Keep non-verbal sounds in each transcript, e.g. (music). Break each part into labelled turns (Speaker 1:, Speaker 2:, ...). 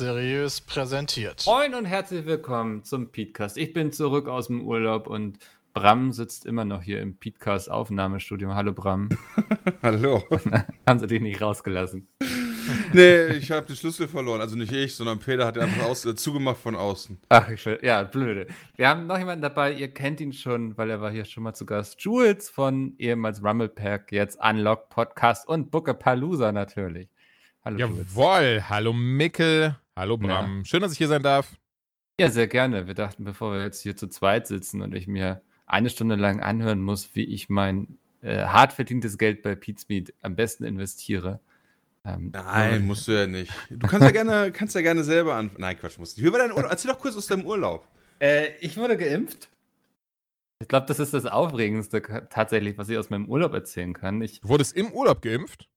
Speaker 1: Seriös präsentiert.
Speaker 2: Moin und herzlich willkommen zum Podcast. Ich bin zurück aus dem Urlaub und Bram sitzt immer noch hier im Podcast Aufnahmestudio. Hallo Bram. (laughs)
Speaker 3: Hallo. (laughs)
Speaker 2: Haben sie dich nicht rausgelassen? (laughs)
Speaker 3: Nee, ich habe den Schlüssel verloren. Also nicht ich, sondern Peter hat den einfach aus, äh, zugemacht von außen.
Speaker 2: Ach, ich will, ja, blöde. Wir haben noch jemanden dabei, ihr kennt ihn schon, weil er war hier schon mal zu Gast. Jules von ehemals Rumblepack, jetzt Unlock Podcast und Bookapalooza natürlich.
Speaker 4: Hallo Jawohl, Jules. hallo Mickel, hallo Bram. Ja. Schön, dass ich hier sein darf.
Speaker 2: Ja, sehr gerne. Wir dachten, bevor wir jetzt hier zu zweit sitzen und ich mir eine Stunde lang anhören muss, wie ich mein äh, hart verdientes Geld bei Pizmeet am besten investiere,
Speaker 3: ähm, Nein, musst du ja nicht. Du kannst ja gerne, (laughs) kannst ja gerne selber an. Nein, Quatsch, musst du. Wie war dein Urlaub? Erzähl doch kurz aus deinem Urlaub.
Speaker 2: Äh, ich wurde geimpft. Ich glaube, das ist das Aufregendste tatsächlich, was ich aus meinem Urlaub erzählen kann. Ich,
Speaker 4: du wurdest im Urlaub geimpft?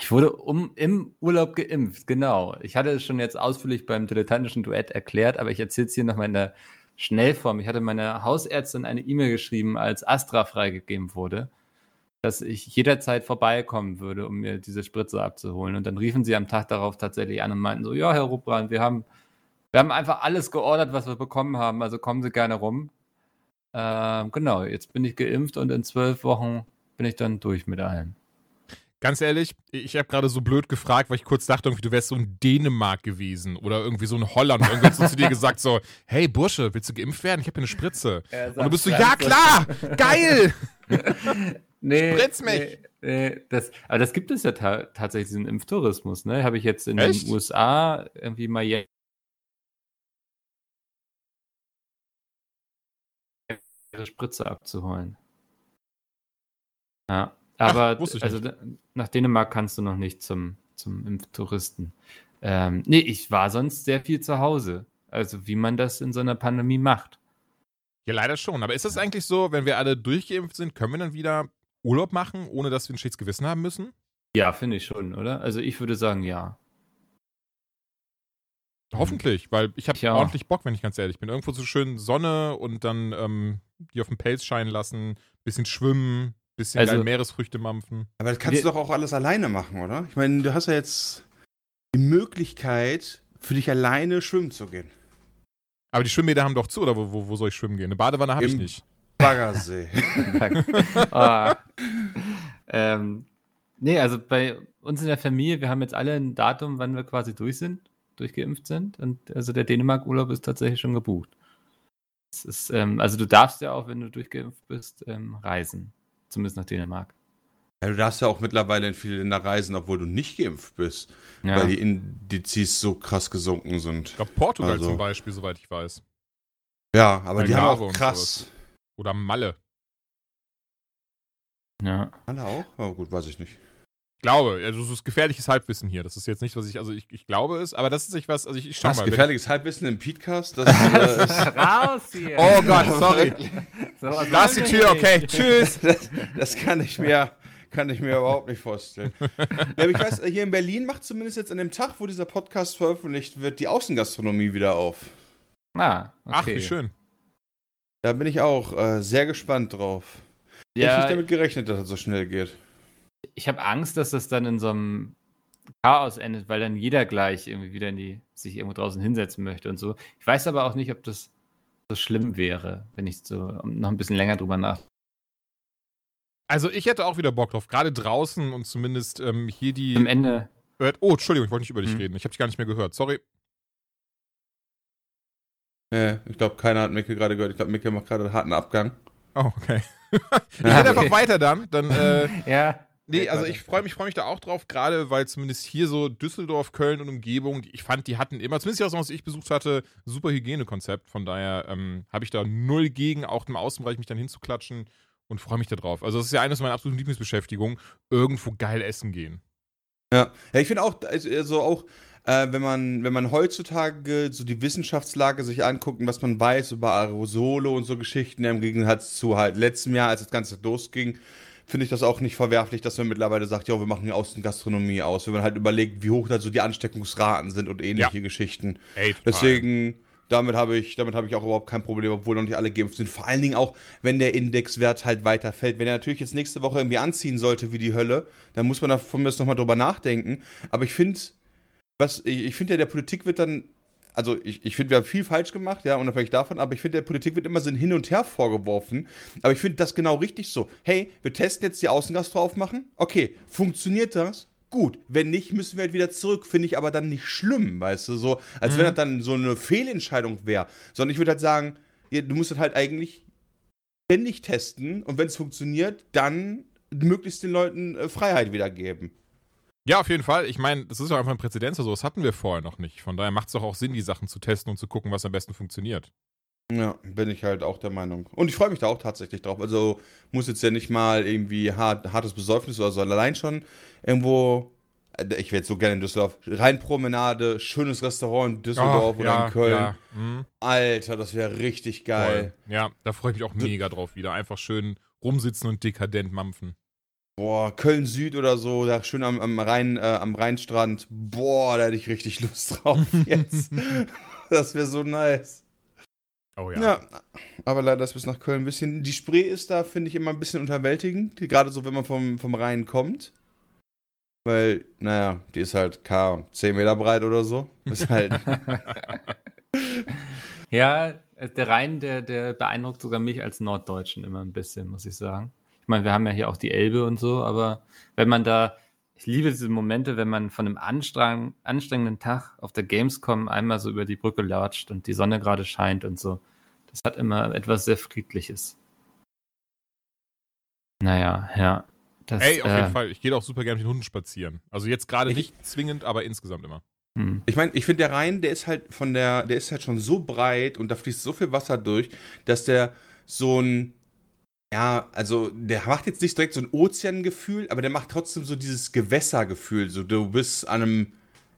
Speaker 2: Ich wurde um, im Urlaub geimpft, genau. Ich hatte es schon jetzt ausführlich beim dilettantischen Duett erklärt, aber ich erzähle es hier nochmal in der Schnellform. Ich hatte meiner Hausärztin eine E-Mail geschrieben, als Astra freigegeben wurde dass ich jederzeit vorbeikommen würde, um mir diese Spritze abzuholen. Und dann riefen sie am Tag darauf tatsächlich an und meinten so, ja, Herr Rupbrand, wir haben, wir haben einfach alles geordert, was wir bekommen haben, also kommen Sie gerne rum. Äh, genau, jetzt bin ich geimpft und in zwölf Wochen bin ich dann durch mit allem.
Speaker 4: Ganz ehrlich, ich habe gerade so blöd gefragt, weil ich kurz dachte, du wärst so in Dänemark gewesen oder irgendwie so in Holland. Und irgendwann so zu dir (laughs) gesagt so, hey Bursche, willst du geimpft werden? Ich habe hier eine Spritze. und du bist so, ja klar, geil. (laughs)
Speaker 2: nee, Spritz mich! Nee, nee, das, aber das gibt es ja ta tatsächlich, diesen Impftourismus, ne? Habe ich jetzt in Echt? den USA irgendwie mal ihre Spritze abzuholen. Ja, aber Ach, also nach Dänemark kannst du noch nicht zum, zum Impftouristen. Ähm, nee, ich war sonst sehr viel zu Hause. Also wie man das in so einer Pandemie macht.
Speaker 4: Ja, leider schon. Aber ist das eigentlich so, wenn wir alle durchgeimpft sind, können wir dann wieder Urlaub machen, ohne dass wir ein schlechtes Gewissen haben müssen?
Speaker 2: Ja, finde ich schon, oder? Also ich würde sagen, ja.
Speaker 4: Hoffentlich, weil ich habe ja. ordentlich Bock, wenn ich ganz ehrlich bin. Irgendwo so schön Sonne und dann ähm, die auf dem Pelz scheinen lassen, bisschen schwimmen, bisschen also, Meeresfrüchte mampfen.
Speaker 3: Aber das kannst du doch auch alles alleine machen, oder? Ich meine, du hast ja jetzt die Möglichkeit, für dich alleine schwimmen zu gehen.
Speaker 4: Aber die Schwimmbäder haben doch zu, oder wo, wo, wo soll ich schwimmen gehen? Eine Badewanne habe ich nicht.
Speaker 3: Baggersee.
Speaker 2: oh. (laughs) (laughs) ähm, nee, also bei uns in der Familie, wir haben jetzt alle ein Datum, wann wir quasi durch sind, durchgeimpft sind. Und also der Dänemark-Urlaub ist tatsächlich schon gebucht. Ist, ähm, also du darfst ja auch, wenn du durchgeimpft bist, ähm, reisen. Zumindest nach Dänemark.
Speaker 3: Ja, du darfst ja auch mittlerweile in viele Länder reisen, obwohl du nicht geimpft bist. Ja. Weil die Indizes so krass gesunken sind.
Speaker 4: Ich glaube, Portugal also. zum Beispiel, soweit ich weiß.
Speaker 3: Ja, aber die haben auch krass.
Speaker 4: Oder Malle.
Speaker 2: Ja.
Speaker 3: Malle auch? Oh, gut, weiß ich nicht.
Speaker 4: Ich glaube, also es ist gefährliches Halbwissen hier. Das ist jetzt nicht, was ich, also ich, ich glaube es, aber das ist nicht was, also ich, ich schau was, mal.
Speaker 3: gefährliches Halbwissen im Podcast? Das, (laughs) äh,
Speaker 2: ist Raus hier!
Speaker 4: Oh Gott, sorry. (laughs) so, da ist die Tür, okay, tschüss. (laughs)
Speaker 3: Das, das kann ich mir kann ich mir überhaupt nicht vorstellen. ja, ich weiß, hier in Berlin macht zumindest jetzt an dem Tag, wo dieser Podcast veröffentlicht wird, die Außengastronomie wieder auf.
Speaker 2: Ah, okay.
Speaker 4: Ach, wie schön.
Speaker 3: Da bin ich auch äh, sehr gespannt drauf. Ja, ich habe nicht damit gerechnet, dass das so schnell geht.
Speaker 2: Ich habe Angst, dass das dann in so einem Chaos endet, weil dann jeder gleich irgendwie wieder in die, sich irgendwo draußen hinsetzen möchte und so. Ich weiß aber auch nicht, ob das so schlimm wäre, wenn ich so noch ein bisschen länger drüber nachdenke.
Speaker 4: Also ich hätte auch wieder Bock drauf, gerade draußen und zumindest ähm, hier die.
Speaker 2: Am Ende.
Speaker 4: Oh, Entschuldigung, ich wollte nicht über dich hm. reden. Ich habe dich gar nicht mehr gehört. Sorry.
Speaker 3: Ja, ich glaube, keiner hat Micke gerade gehört. Ich glaube, Micke macht gerade einen harten Abgang.
Speaker 4: Oh, okay. (laughs) ich ja, rede einfach weiter dann. Dann äh, (laughs)
Speaker 2: ja.
Speaker 4: Nee, also ich freue mich, freu mich da auch drauf, gerade weil zumindest hier so Düsseldorf, Köln und Umgebung, ich fand, die hatten immer, zumindest das, was ich besucht hatte, super Hygienekonzept. Von daher ähm, habe ich da null gegen, auch im Außenbereich mich dann hinzuklatschen und freue mich darauf. Also, das ist ja eines meiner absoluten Lieblingsbeschäftigungen, irgendwo geil essen gehen.
Speaker 3: Ja, ja ich finde auch, also auch, äh, wenn, man, wenn man heutzutage so die Wissenschaftslage sich anguckt und was man weiß über Aerosole und so Geschichten im Gegensatz zu halt letztem Jahr, als das Ganze losging, finde ich das auch nicht verwerflich, dass man mittlerweile sagt, ja, wir machen die Außengastronomie aus, wenn man halt überlegt, wie hoch da so die Ansteckungsraten sind und ähnliche ja. Geschichten. Ey, Deswegen damit habe ich, damit habe ich auch überhaupt kein Problem, obwohl noch nicht alle geimpft sind. Vor allen Dingen auch, wenn der Indexwert halt weiter fällt. Wenn er natürlich jetzt nächste Woche irgendwie anziehen sollte wie die Hölle, dann muss man da von mir nochmal drüber nachdenken. Aber ich finde, was ich, ich finde ja, der Politik wird dann, also ich, ich finde, wir haben viel falsch gemacht, ja, unabhängig davon, aber ich finde, der Politik wird immer so ein Hin und Her vorgeworfen. Aber ich finde das genau richtig so. Hey, wir testen jetzt die Außengastro aufmachen. Okay, funktioniert das? Gut, wenn nicht, müssen wir halt wieder zurück. Finde ich aber dann nicht schlimm, weißt du, so, als wenn das dann so eine Fehlentscheidung wäre. Sondern ich würde halt sagen, du musst das halt eigentlich ständig testen und wenn es funktioniert, dann möglichst den Leuten äh, Freiheit wiedergeben.
Speaker 4: Ja, auf jeden Fall. Ich meine, das ist doch einfach ein Präzedenz, so das hatten wir vorher noch nicht. Von daher macht es doch auch Sinn, die Sachen zu testen und zu gucken, was am besten funktioniert.
Speaker 3: Ja, bin ich halt auch der Meinung. Und ich freue mich da auch tatsächlich drauf. Also muss jetzt ja nicht mal irgendwie hart, hartes Besäufnis oder so. Allein schon irgendwo, äh, ich wäre jetzt so gerne in Düsseldorf, Rheinpromenade, schönes Restaurant in Düsseldorf
Speaker 4: Ach,
Speaker 3: oder
Speaker 4: ja,
Speaker 3: in Köln.
Speaker 4: ja, mhm.
Speaker 3: Alter, das wäre richtig geil.
Speaker 4: Voll. Ja, da freue ich mich auch mega drauf wieder. Einfach schön rumsitzen und dekadent mampfen.
Speaker 3: Boah, Köln Süd oder so, da schön am, am, Rhein, äh, am Rheinstrand. Boah, da hätte ich richtig Lust drauf (laughs) jetzt. das wäre so nice.
Speaker 4: Oh ja.
Speaker 3: Ja, aber leider ist bis nach Köln ein bisschen. Die Spree ist da, finde ich, immer ein bisschen unterwältigend. Gerade so, wenn man vom, vom Rhein kommt. Weil, naja, die ist halt K 10 Meter breit oder so. Ist halt. (laughs)
Speaker 2: Ja, der Rhein, der, der beeindruckt sogar mich als Norddeutschen immer ein bisschen, muss ich sagen. Ich meine, wir haben ja hier auch die Elbe und so, aber wenn man da, ich liebe diese Momente, wenn man von einem anstreng, anstrengenden Tag auf der Gamescom einmal so über die Brücke latscht und die Sonne gerade scheint und so. Das hat immer etwas sehr Friedliches. Naja, ja. Das,
Speaker 4: Ey, auf
Speaker 2: äh,
Speaker 4: jeden Fall. Ich gehe auch super gerne mit den Hunden spazieren. Also jetzt gerade
Speaker 3: Ich-
Speaker 4: nicht zwingend, aber insgesamt immer.
Speaker 2: hm.
Speaker 3: Ich meine, ich finde, der Rhein, der ist halt von der, der ist halt schon so breit und da fließt so viel Wasser durch, dass der so ein, ja, also der macht jetzt nicht direkt so ein Ozeangefühl, aber der macht trotzdem so dieses Gewässergefühl. So, du bist an einem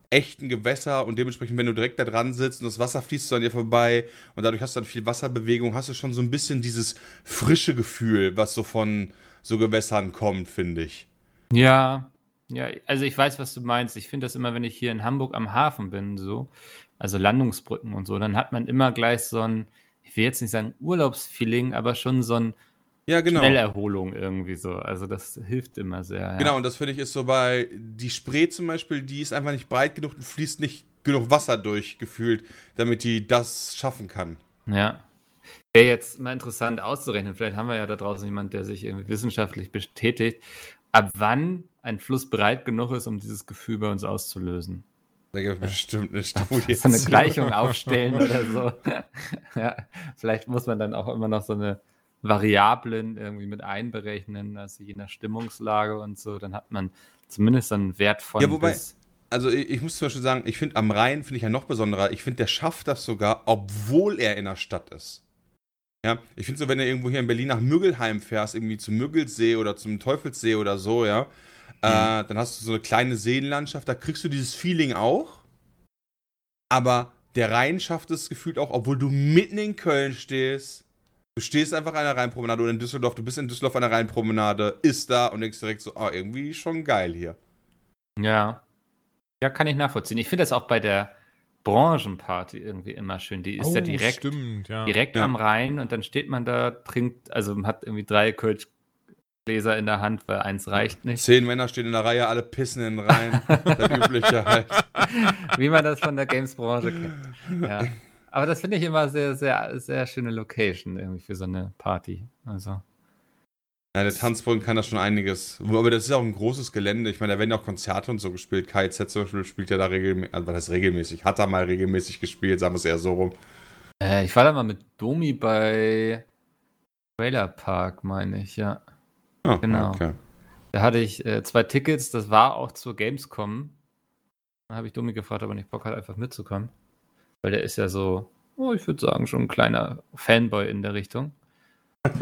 Speaker 3: echten Gewässer und dementsprechend, wenn du direkt da dran sitzt und das Wasser fließt so an dir vorbei und dadurch hast du dann viel Wasserbewegung, hast du schon so ein bisschen dieses frische Gefühl, was so von so Gewässern kommt, finde ich.
Speaker 2: Ja, ja, also ich weiß, was du meinst. Ich finde das immer, wenn ich hier in Hamburg am Hafen bin, so, also Landungsbrücken und so, dann hat man immer gleich so ein, ich will jetzt nicht sagen Urlaubsfeeling, aber schon so ein
Speaker 3: Ja, genau.
Speaker 2: Schnellerholung irgendwie so. Also das hilft immer sehr. Ja.
Speaker 3: Genau, und das finde ich ist so bei die Spree zum Beispiel, die ist einfach nicht breit genug und fließt nicht genug Wasser durch, gefühlt, damit die das schaffen kann.
Speaker 2: Ja. Wäre jetzt mal interessant auszurechnen. Vielleicht haben wir ja da draußen jemand, der sich irgendwie wissenschaftlich betätigt, ab wann ein Fluss breit genug ist, um dieses Gefühl bei uns auszulösen.
Speaker 3: Da gibt es bestimmt eine Studie.
Speaker 2: So eine. Gleichung aufstellen oder so. (laughs) ja, vielleicht muss man dann auch immer noch so eine Variablen irgendwie mit einberechnen, also je nach Stimmungslage und so, dann hat man zumindest einen Wert von
Speaker 3: Ja, wobei- Also ich, ich muss zum Beispiel sagen, ich finde am Rhein finde ich ja noch besonderer. Ich finde, der schafft das sogar, obwohl er in der Stadt ist. Ja, ich finde so, wenn du irgendwo hier in Berlin nach Müggelheim fährst, irgendwie zum Müggelsee oder zum Teufelssee oder so, ja, äh, dann hast du so eine kleine Seenlandschaft, da kriegst du dieses Feeling auch. Aber der Rhein schafft es gefühlt auch, obwohl du mitten in Köln stehst. Du stehst einfach an der Rheinpromenade oder in Düsseldorf, du bist in Düsseldorf an der Rheinpromenade, ist da und denkst direkt so, ah, irgendwie schon geil hier.
Speaker 2: ja. Ja, kann ich nachvollziehen. Ich finde das auch bei der Branchenparty irgendwie immer schön. Die ist ja direkt,
Speaker 4: Stimmt, ja.
Speaker 2: direkt
Speaker 3: Ja.
Speaker 2: am Rhein und dann steht man da, trinkt, also man hat irgendwie drei Kölschgläser in der Hand, weil eins reicht nicht.
Speaker 3: Zehn Männer stehen in der Reihe, alle pissen in den Rhein. das übliche halt. (laughs)
Speaker 2: Wie man das von der Games-Branche kennt. Ja. (laughs) Aber das finde ich immer sehr, sehr, sehr schöne Location irgendwie für so eine Party. Also.
Speaker 3: Ja, der Tanzboden kann da schon einiges. Aber das ist auch ein großes Gelände. Ich meine, da werden ja auch Konzerte und so gespielt. KZ zum Beispiel spielt ja da regelmäßig, also heißt regelmäßig? Hat er mal regelmäßig gespielt, sagen wir es eher so rum.
Speaker 2: Äh, ich war da mal mit Domi bei Trailer Park, meine ich, ja.
Speaker 3: Ah,
Speaker 2: Genau.
Speaker 3: Okay.
Speaker 2: Da hatte ich äh, zwei Tickets, das war auch zur Gamescom. Da habe ich Domi gefragt, ob er nicht Bock hat, einfach mitzukommen. Weil der ist ja so, oh, ich würde sagen, schon ein kleiner Fanboy in der Richtung. (laughs)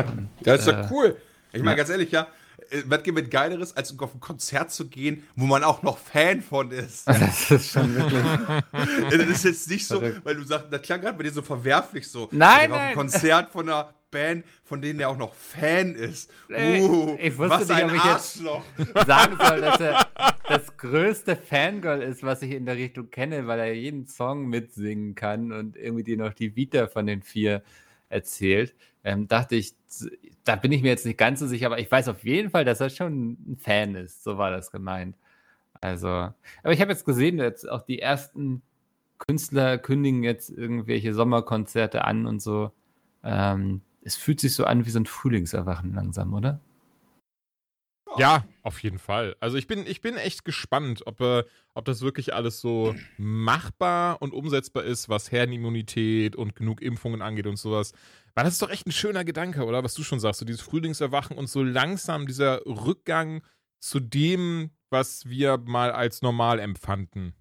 Speaker 3: Ja, ist
Speaker 2: Äh,
Speaker 3: doch cool. Ich meine,
Speaker 2: ja.
Speaker 3: ganz ehrlich, ja, äh, was gibt mit Geileres, als auf ein Konzert zu gehen, wo man auch noch Fan von ist? (laughs)
Speaker 2: Das ist schon wirklich. (laughs)
Speaker 3: das ist jetzt nicht so, weil du sagst, das klang gerade bei dir so verwerflich so.
Speaker 2: Nein,
Speaker 3: war Auf ein
Speaker 2: nein.
Speaker 3: Konzert von einer Band, von denen er auch noch Fan ist.
Speaker 2: Äh,
Speaker 3: Uh,
Speaker 2: ich wusste
Speaker 3: was
Speaker 2: nicht,
Speaker 3: ein
Speaker 2: ob ich jetzt-
Speaker 3: Arschloch. (laughs)
Speaker 2: sagen soll, dass er (laughs) das größte Fangirl ist, was ich in der Richtung kenne, weil er jeden Song mitsingen kann und irgendwie dir noch die Vita von den vier erzählt. Ähm, dachte ich, da bin ich mir jetzt nicht ganz so sicher, aber ich weiß auf jeden Fall, dass er schon ein Fan ist. So war das gemeint. Also, aber ich habe jetzt gesehen, jetzt auch die ersten Künstler kündigen jetzt irgendwelche Sommerkonzerte an und so. Ähm, es fühlt sich so an wie so ein Frühlingserwachen langsam, oder?
Speaker 4: Ja, auf jeden Fall. Also ich bin, ich bin echt gespannt, ob, äh, ob das wirklich alles so machbar und umsetzbar ist, was Herdenimmunität und genug Impfungen angeht und sowas. Weil das ist doch echt ein schöner Gedanke, oder? Was du schon sagst, so dieses Frühlingserwachen und so langsam dieser Rückgang zu dem, was wir mal als normal empfanden.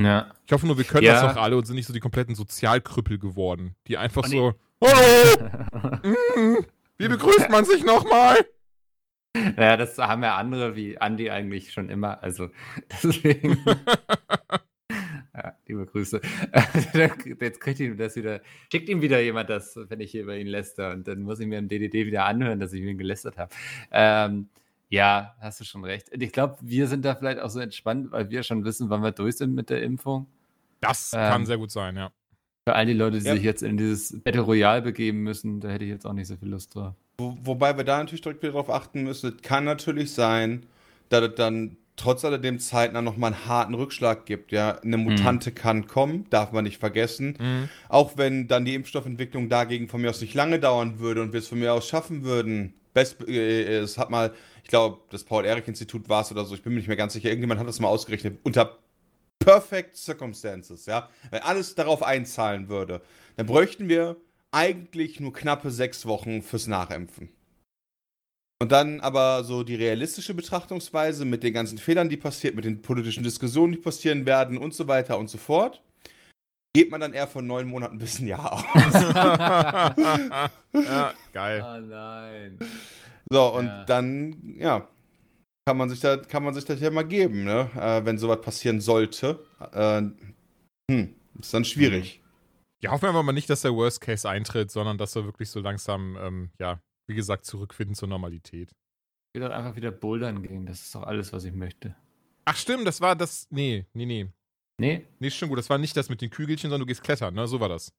Speaker 2: Ja.
Speaker 4: Ich hoffe nur, wir können
Speaker 2: Ja.
Speaker 4: das auch alle und sind nicht so die kompletten Sozialkrüppel geworden, die einfach
Speaker 2: Und
Speaker 4: so, hallo, (laughs) mm, wie begrüßt man sich nochmal?
Speaker 2: Ja, das haben ja andere wie Andi eigentlich schon immer. Also (laughs) deswegen. (laughs) ja, liebe Grüße. Jetzt kriegt ihm das wieder, schickt ihm wieder jemand das, wenn ich hier über ihn läster. Und dann muss ich mir im DDD wieder anhören, dass ich ihn gelästert habe. Ähm, ja, hast du schon recht. Und ich glaube, wir sind da vielleicht auch so entspannt, weil wir schon wissen, wann wir durch sind mit der Impfung.
Speaker 4: Das
Speaker 2: Ähm,
Speaker 4: kann sehr gut sein, ja.
Speaker 2: Für all die Leute, die
Speaker 3: Ja.
Speaker 2: sich jetzt in dieses Battle Royale begeben müssen, da hätte ich jetzt auch nicht so viel Lust drauf.
Speaker 3: Wo, wobei wir da natürlich direkt wieder darauf achten müssen, es kann natürlich sein, dass es dann trotz alledem zeitnah nochmal einen harten Rückschlag gibt. Ja, eine Mutante kann kommen, darf man nicht vergessen.
Speaker 4: Mhm.
Speaker 3: Auch wenn dann die Impfstoffentwicklung dagegen von mir aus nicht lange dauern würde und wir es von mir aus schaffen würden. Best, äh, es hat mal, ich glaube, das Paul-Ehrlich-Institut war es oder so, ich bin mir nicht mehr ganz sicher, irgendjemand hat das mal ausgerechnet, unter perfect circumstances, ja, wenn alles darauf einzahlen würde, dann bräuchten wir eigentlich nur knappe sechs Wochen fürs Nachimpfen. Und dann aber so die realistische Betrachtungsweise mit den ganzen Fehlern, die passiert, mit den politischen Diskussionen, die passieren werden und so weiter und so fort, geht man dann eher von neun Monaten bis ein Jahr aus. (laughs)
Speaker 4: ja, geil.
Speaker 2: Oh nein.
Speaker 3: So, und
Speaker 2: Ja.
Speaker 3: dann, ja, kann man sich da, kann man sich das ja mal geben, ne? Äh, wenn sowas passieren sollte. Äh, hm, ist dann schwierig.
Speaker 4: Ja, hoffen wir aber mal nicht, dass der Worst Case eintritt, sondern dass wir wirklich so langsam, ähm, ja, wie gesagt, zurückfinden zur Normalität.
Speaker 2: Ich will doch einfach wieder bouldern gehen. Das ist doch alles, was ich möchte.
Speaker 4: Ach stimmt, das war das. Nee, nee, nee.
Speaker 2: Nee?
Speaker 4: Nee, stimmt gut. Das war nicht das mit den Kügelchen, sondern du gehst klettern, ne? So war das.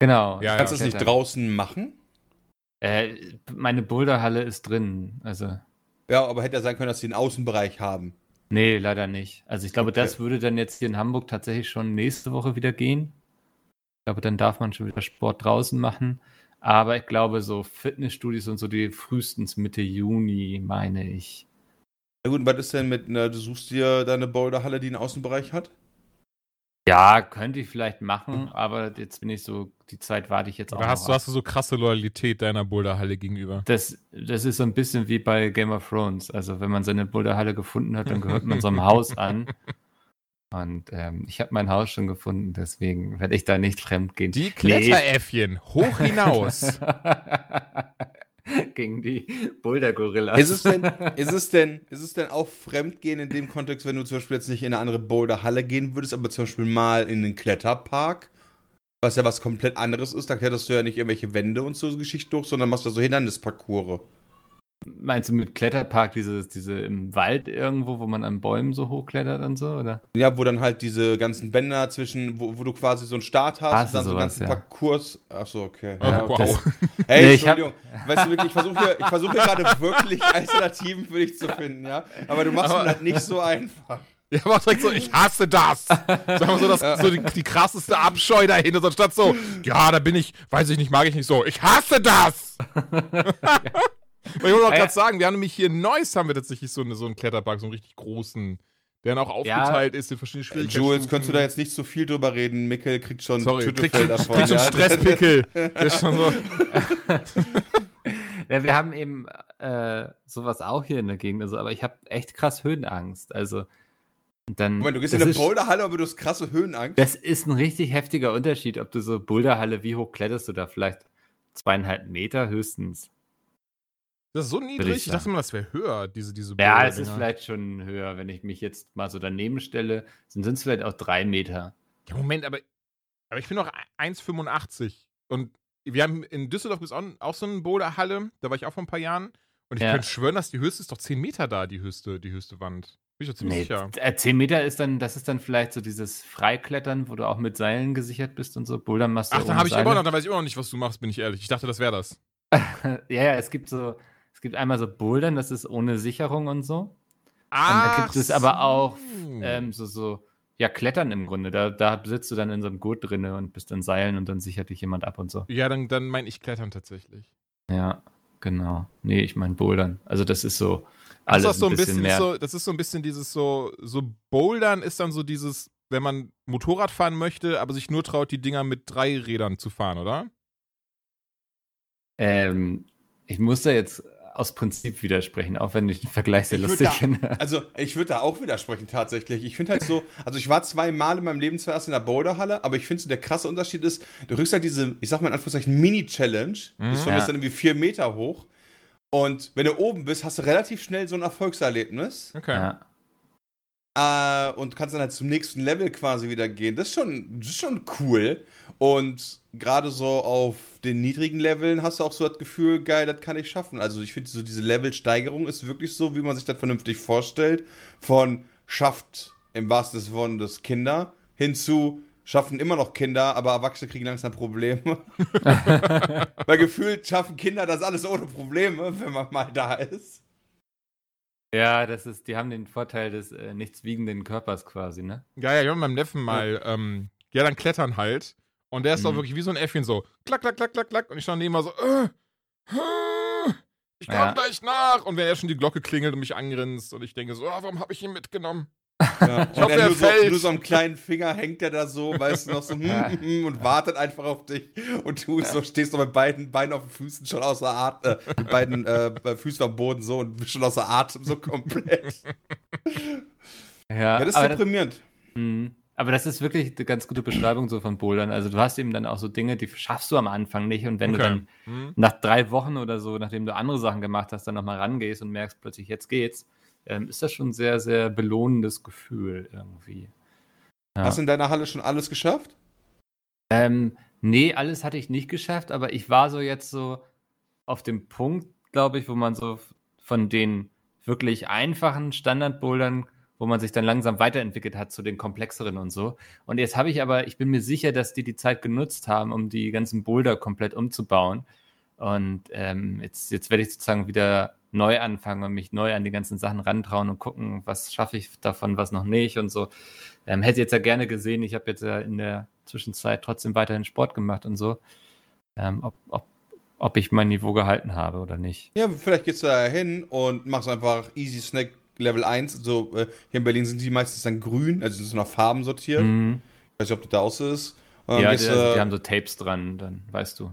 Speaker 2: Genau.
Speaker 4: Ja,
Speaker 3: Kannst du es nicht draußen machen?
Speaker 2: Äh, meine Boulderhalle ist drin. Also,
Speaker 3: Ja, aber hätte ja sein können, dass sie einen Außenbereich haben.
Speaker 2: nee, leider nicht. Also, ich glaube,
Speaker 3: Okay.
Speaker 2: das würde dann jetzt hier in Hamburg tatsächlich schon nächste Woche wieder gehen. Ich glaube, dann darf man schon wieder Sport draußen machen. Aber ich glaube, so Fitnessstudios und so, die frühestens Mitte Juni, meine ich.
Speaker 3: Na gut, und was ist denn mit, ne, du suchst dir deine Boulderhalle, die einen Außenbereich hat?
Speaker 2: Ja, könnte ich vielleicht machen, aber jetzt bin ich so, die Zeit warte ich jetzt auch.
Speaker 4: Da hast,
Speaker 2: noch
Speaker 4: du hast du so krasse Loyalität deiner Boulderhalle gegenüber.
Speaker 2: Das, das ist so ein bisschen wie bei Game of Thrones. Also, wenn man seine Boulderhalle gefunden hat, dann gehört man so einem Haus an. (laughs) Und ähm, ich habe mein Haus schon gefunden, deswegen werde ich da nicht fremd gehen.
Speaker 4: Die Kletteräffchen, hoch hinaus. (laughs) (laughs)
Speaker 2: Gegen die Boulder-Gorillas.
Speaker 3: Ist es denn, (laughs) ist es denn, ist es denn auch Fremdgehen in dem Kontext, wenn du zum Beispiel jetzt nicht in eine andere Boulderhalle gehen würdest, aber zum Beispiel mal in den Kletterpark? Was ja was komplett anderes ist, da kletterst du ja nicht irgendwelche Wände und so Geschichten durch, sondern machst da so Hindernisparcours.
Speaker 2: Meinst du mit Kletterpark diese, diese im Wald irgendwo, wo man an Bäumen so hochklettert und so, oder?
Speaker 3: Ja, wo dann halt diese ganzen Bänder zwischen, wo, wo du quasi so einen Start hast
Speaker 2: Hast
Speaker 3: und dann so einen ganzen
Speaker 2: ja.
Speaker 3: Parcours. Achso, okay.
Speaker 4: Oh,
Speaker 3: Ja, okay.
Speaker 4: wow. (laughs)
Speaker 3: Ey,
Speaker 2: Nee, ich hab-
Speaker 3: Entschuldigung. Weißt du wirklich, ich versuche hier, ich versuche hier gerade wirklich Alternativen für dich zu finden, ja? Aber du machst es halt nicht so einfach.
Speaker 4: Ja, aber direkt so, ich hasse das. Sag mal so, das, so die, die krasseste Abscheu dahinter, so statt so, ja, da bin ich, weiß ich nicht, mag ich nicht so, ich hasse das. (laughs) (laughs) Ich wollte auch
Speaker 2: Ja, ja.
Speaker 4: gerade sagen, wir haben nämlich hier in Neuss haben wir tatsächlich so, eine, so einen Kletterpark, so einen richtig großen, der dann auch aufgeteilt ist in verschiedene Schwierigkeitsstufen.
Speaker 3: Jules, könntest du da jetzt nicht so viel drüber reden? Mikkel kriegt schon
Speaker 4: Sorry, kriegt
Speaker 3: davon.
Speaker 4: kriegt schon
Speaker 3: ja?
Speaker 4: Stresspickel. Der ist schon so, (laughs)
Speaker 2: Ja, wir haben eben äh, sowas auch hier in der Gegend, also, aber ich habe echt krass Höhenangst. Also, dann.
Speaker 3: Moment, du gehst
Speaker 2: das
Speaker 3: in eine
Speaker 2: ist-
Speaker 3: Boulderhalle, aber du hast krasse Höhenangst.
Speaker 2: Das ist ein richtig heftiger Unterschied, ob du so Boulderhalle, wie hoch kletterst du da? Vielleicht zweieinhalb Meter höchstens.
Speaker 4: Das ist so niedrig,
Speaker 2: ich
Speaker 4: ich dachte mal, das wäre höher, diese, diese
Speaker 2: Ja, es ist vielleicht schon höher, wenn ich mich jetzt mal so daneben stelle, dann sind es vielleicht auch drei Meter.
Speaker 4: Ja, Moment, aber, aber ich bin noch 1,85 und wir haben in Düsseldorf gibt's auch, auch so eine Boulderhalle, da war ich auch vor ein paar Jahren und ich
Speaker 2: Ja.
Speaker 4: könnte schwören, dass die höchste ist doch 10 Meter da, die höchste, die höchste Wand. Bin ich doch ziemlich sicher.
Speaker 2: äh, 10 Meter ist dann, das ist dann vielleicht so dieses Freiklettern, wo du auch mit Seilen gesichert bist und so. Bouldern machst du
Speaker 4: Ach, dann habe ich immer noch, dann weiß ich immer noch nicht, was du machst, bin ich ehrlich. Ich dachte, das wäre das. (laughs)
Speaker 2: Ja, ja, es gibt so, gibt einmal so Bouldern, das ist ohne Sicherung und so. da gibt es aber auch
Speaker 4: so.
Speaker 2: ähm, so, so, ja, Klettern im Grunde. Da, da sitzt du dann in so einem Gurt drinne und bist dann Seilen und dann sichert dich jemand ab und so.
Speaker 4: ja, dann, dann meine ich Klettern tatsächlich.
Speaker 2: Ja, genau. Nee, ich meine Bouldern. Also das ist so
Speaker 4: Das
Speaker 2: alles
Speaker 4: ist auch so
Speaker 2: ein bisschen, mehr.
Speaker 4: so, das ist so ein bisschen dieses so, so Bouldern ist dann so dieses, wenn man Motorrad fahren möchte, aber sich nur traut, die Dinger mit drei Rädern zu fahren, oder?
Speaker 2: ähm, ich muss da jetzt aus Prinzip widersprechen, auch wenn ich den Vergleich sehr
Speaker 3: Ich
Speaker 2: lustig
Speaker 3: da-
Speaker 2: finde.
Speaker 3: Also, ich würde da auch widersprechen, tatsächlich. Ich finde halt so, also ich war zweimal in meinem Leben zuerst in der Boulderhalle, aber ich finde so, der krasse Unterschied ist, du rückst halt diese, ich sag mal in Anführungszeichen, Mini-Challenge.
Speaker 4: Mhm.
Speaker 3: Das von
Speaker 2: Ja.
Speaker 3: ist dann irgendwie vier Meter hoch. Und wenn du oben bist, hast du relativ schnell so ein Erfolgserlebnis.
Speaker 4: Okay.
Speaker 2: Ja.
Speaker 3: Äh, und kannst dann halt zum nächsten Level quasi wieder gehen. Das ist schon, das ist schon cool. Und gerade so auf den niedrigen Leveln hast du auch so das Gefühl, geil, das kann ich schaffen. Also ich finde so diese Levelsteigerung ist wirklich so, wie man sich das vernünftig vorstellt. Von schafft im wahrsten Sinne des Wortes Kinder hinzu schaffen immer noch Kinder, aber Erwachsene kriegen langsam Probleme. (laughs) Weil gefühlt schaffen Kinder das alles ohne Probleme, wenn man mal da ist.
Speaker 2: ja, das ist, die haben den Vorteil des äh, nichts wiegenden Körpers quasi, ne?
Speaker 4: Ja, ja, ich habe mit meinem Neffen mal, ähm, ja, dann klettern halt. Und der ist doch
Speaker 2: Mhm.
Speaker 4: wirklich wie so ein Äffchen so, klack, klack, klack, klack, klack. Und ich stand neben mal so, äh, äh, ich komm
Speaker 2: Ja.
Speaker 4: gleich nach. Und wenn er schon die Glocke klingelt und mich angrinst und ich denke so, ah, warum habe ich ihn mitgenommen?
Speaker 3: Ja,
Speaker 4: Ich hoffe,
Speaker 3: und er nur so,
Speaker 4: fällt.
Speaker 3: nur so am kleinen Finger hängt er da so, weißt du, noch so hm, hm, (laughs) hm, und wartet einfach auf dich. Und du so, stehst noch mit beiden Beinen auf den Füßen schon außer Atem, äh, mit beiden äh, Füßen am Boden so und schon außer Atem so komplett.
Speaker 2: Ja,
Speaker 3: Ja, das ist
Speaker 2: aber, das,
Speaker 3: deprimierend.
Speaker 2: Mhm. Aber das ist wirklich eine ganz gute Beschreibung so von Bouldern. Also du hast eben dann auch so Dinge, die schaffst du am Anfang nicht und wenn du
Speaker 4: Okay.
Speaker 2: dann
Speaker 4: Hm?
Speaker 2: nach drei Wochen oder so, nachdem du andere Sachen gemacht hast, dann nochmal rangehst und merkst plötzlich, jetzt geht's, ähm, ist das schon ein sehr, sehr belohnendes Gefühl irgendwie. Ja.
Speaker 3: Hast du in deiner Halle schon alles geschafft?
Speaker 2: Ähm, nee, alles hatte ich nicht geschafft, aber ich war so jetzt so auf dem Punkt, glaube ich, wo man so von den wirklich einfachen Standardbouldern, wo man sich dann langsam weiterentwickelt hat zu den komplexeren und so. Und jetzt habe ich aber, ich bin mir sicher, dass die die Zeit genutzt haben, um die ganzen Boulder komplett umzubauen. Und ähm, jetzt, jetzt werde ich sozusagen wieder neu anfangen und mich neu an die ganzen Sachen rantrauen und gucken, was schaffe ich davon, was noch nicht und so. Ähm, hätte jetzt ja gerne gesehen, ich habe jetzt ja in der Zwischenzeit trotzdem weiterhin Sport gemacht und so, ähm, ob, ob, ob ich mein Niveau gehalten habe oder nicht.
Speaker 3: Ja, vielleicht gehst du da hin und machst einfach Easy Snack Level 1. So, äh, hier in Berlin sind die meistens dann grün, also die sind nach Farben sortiert.
Speaker 2: Mhm.
Speaker 3: weiß nicht, ob das da auch so ist. Und dann
Speaker 2: Ja, die,
Speaker 3: gehst,
Speaker 2: also,
Speaker 3: äh,
Speaker 2: die haben so Tapes dran, dann weißt du.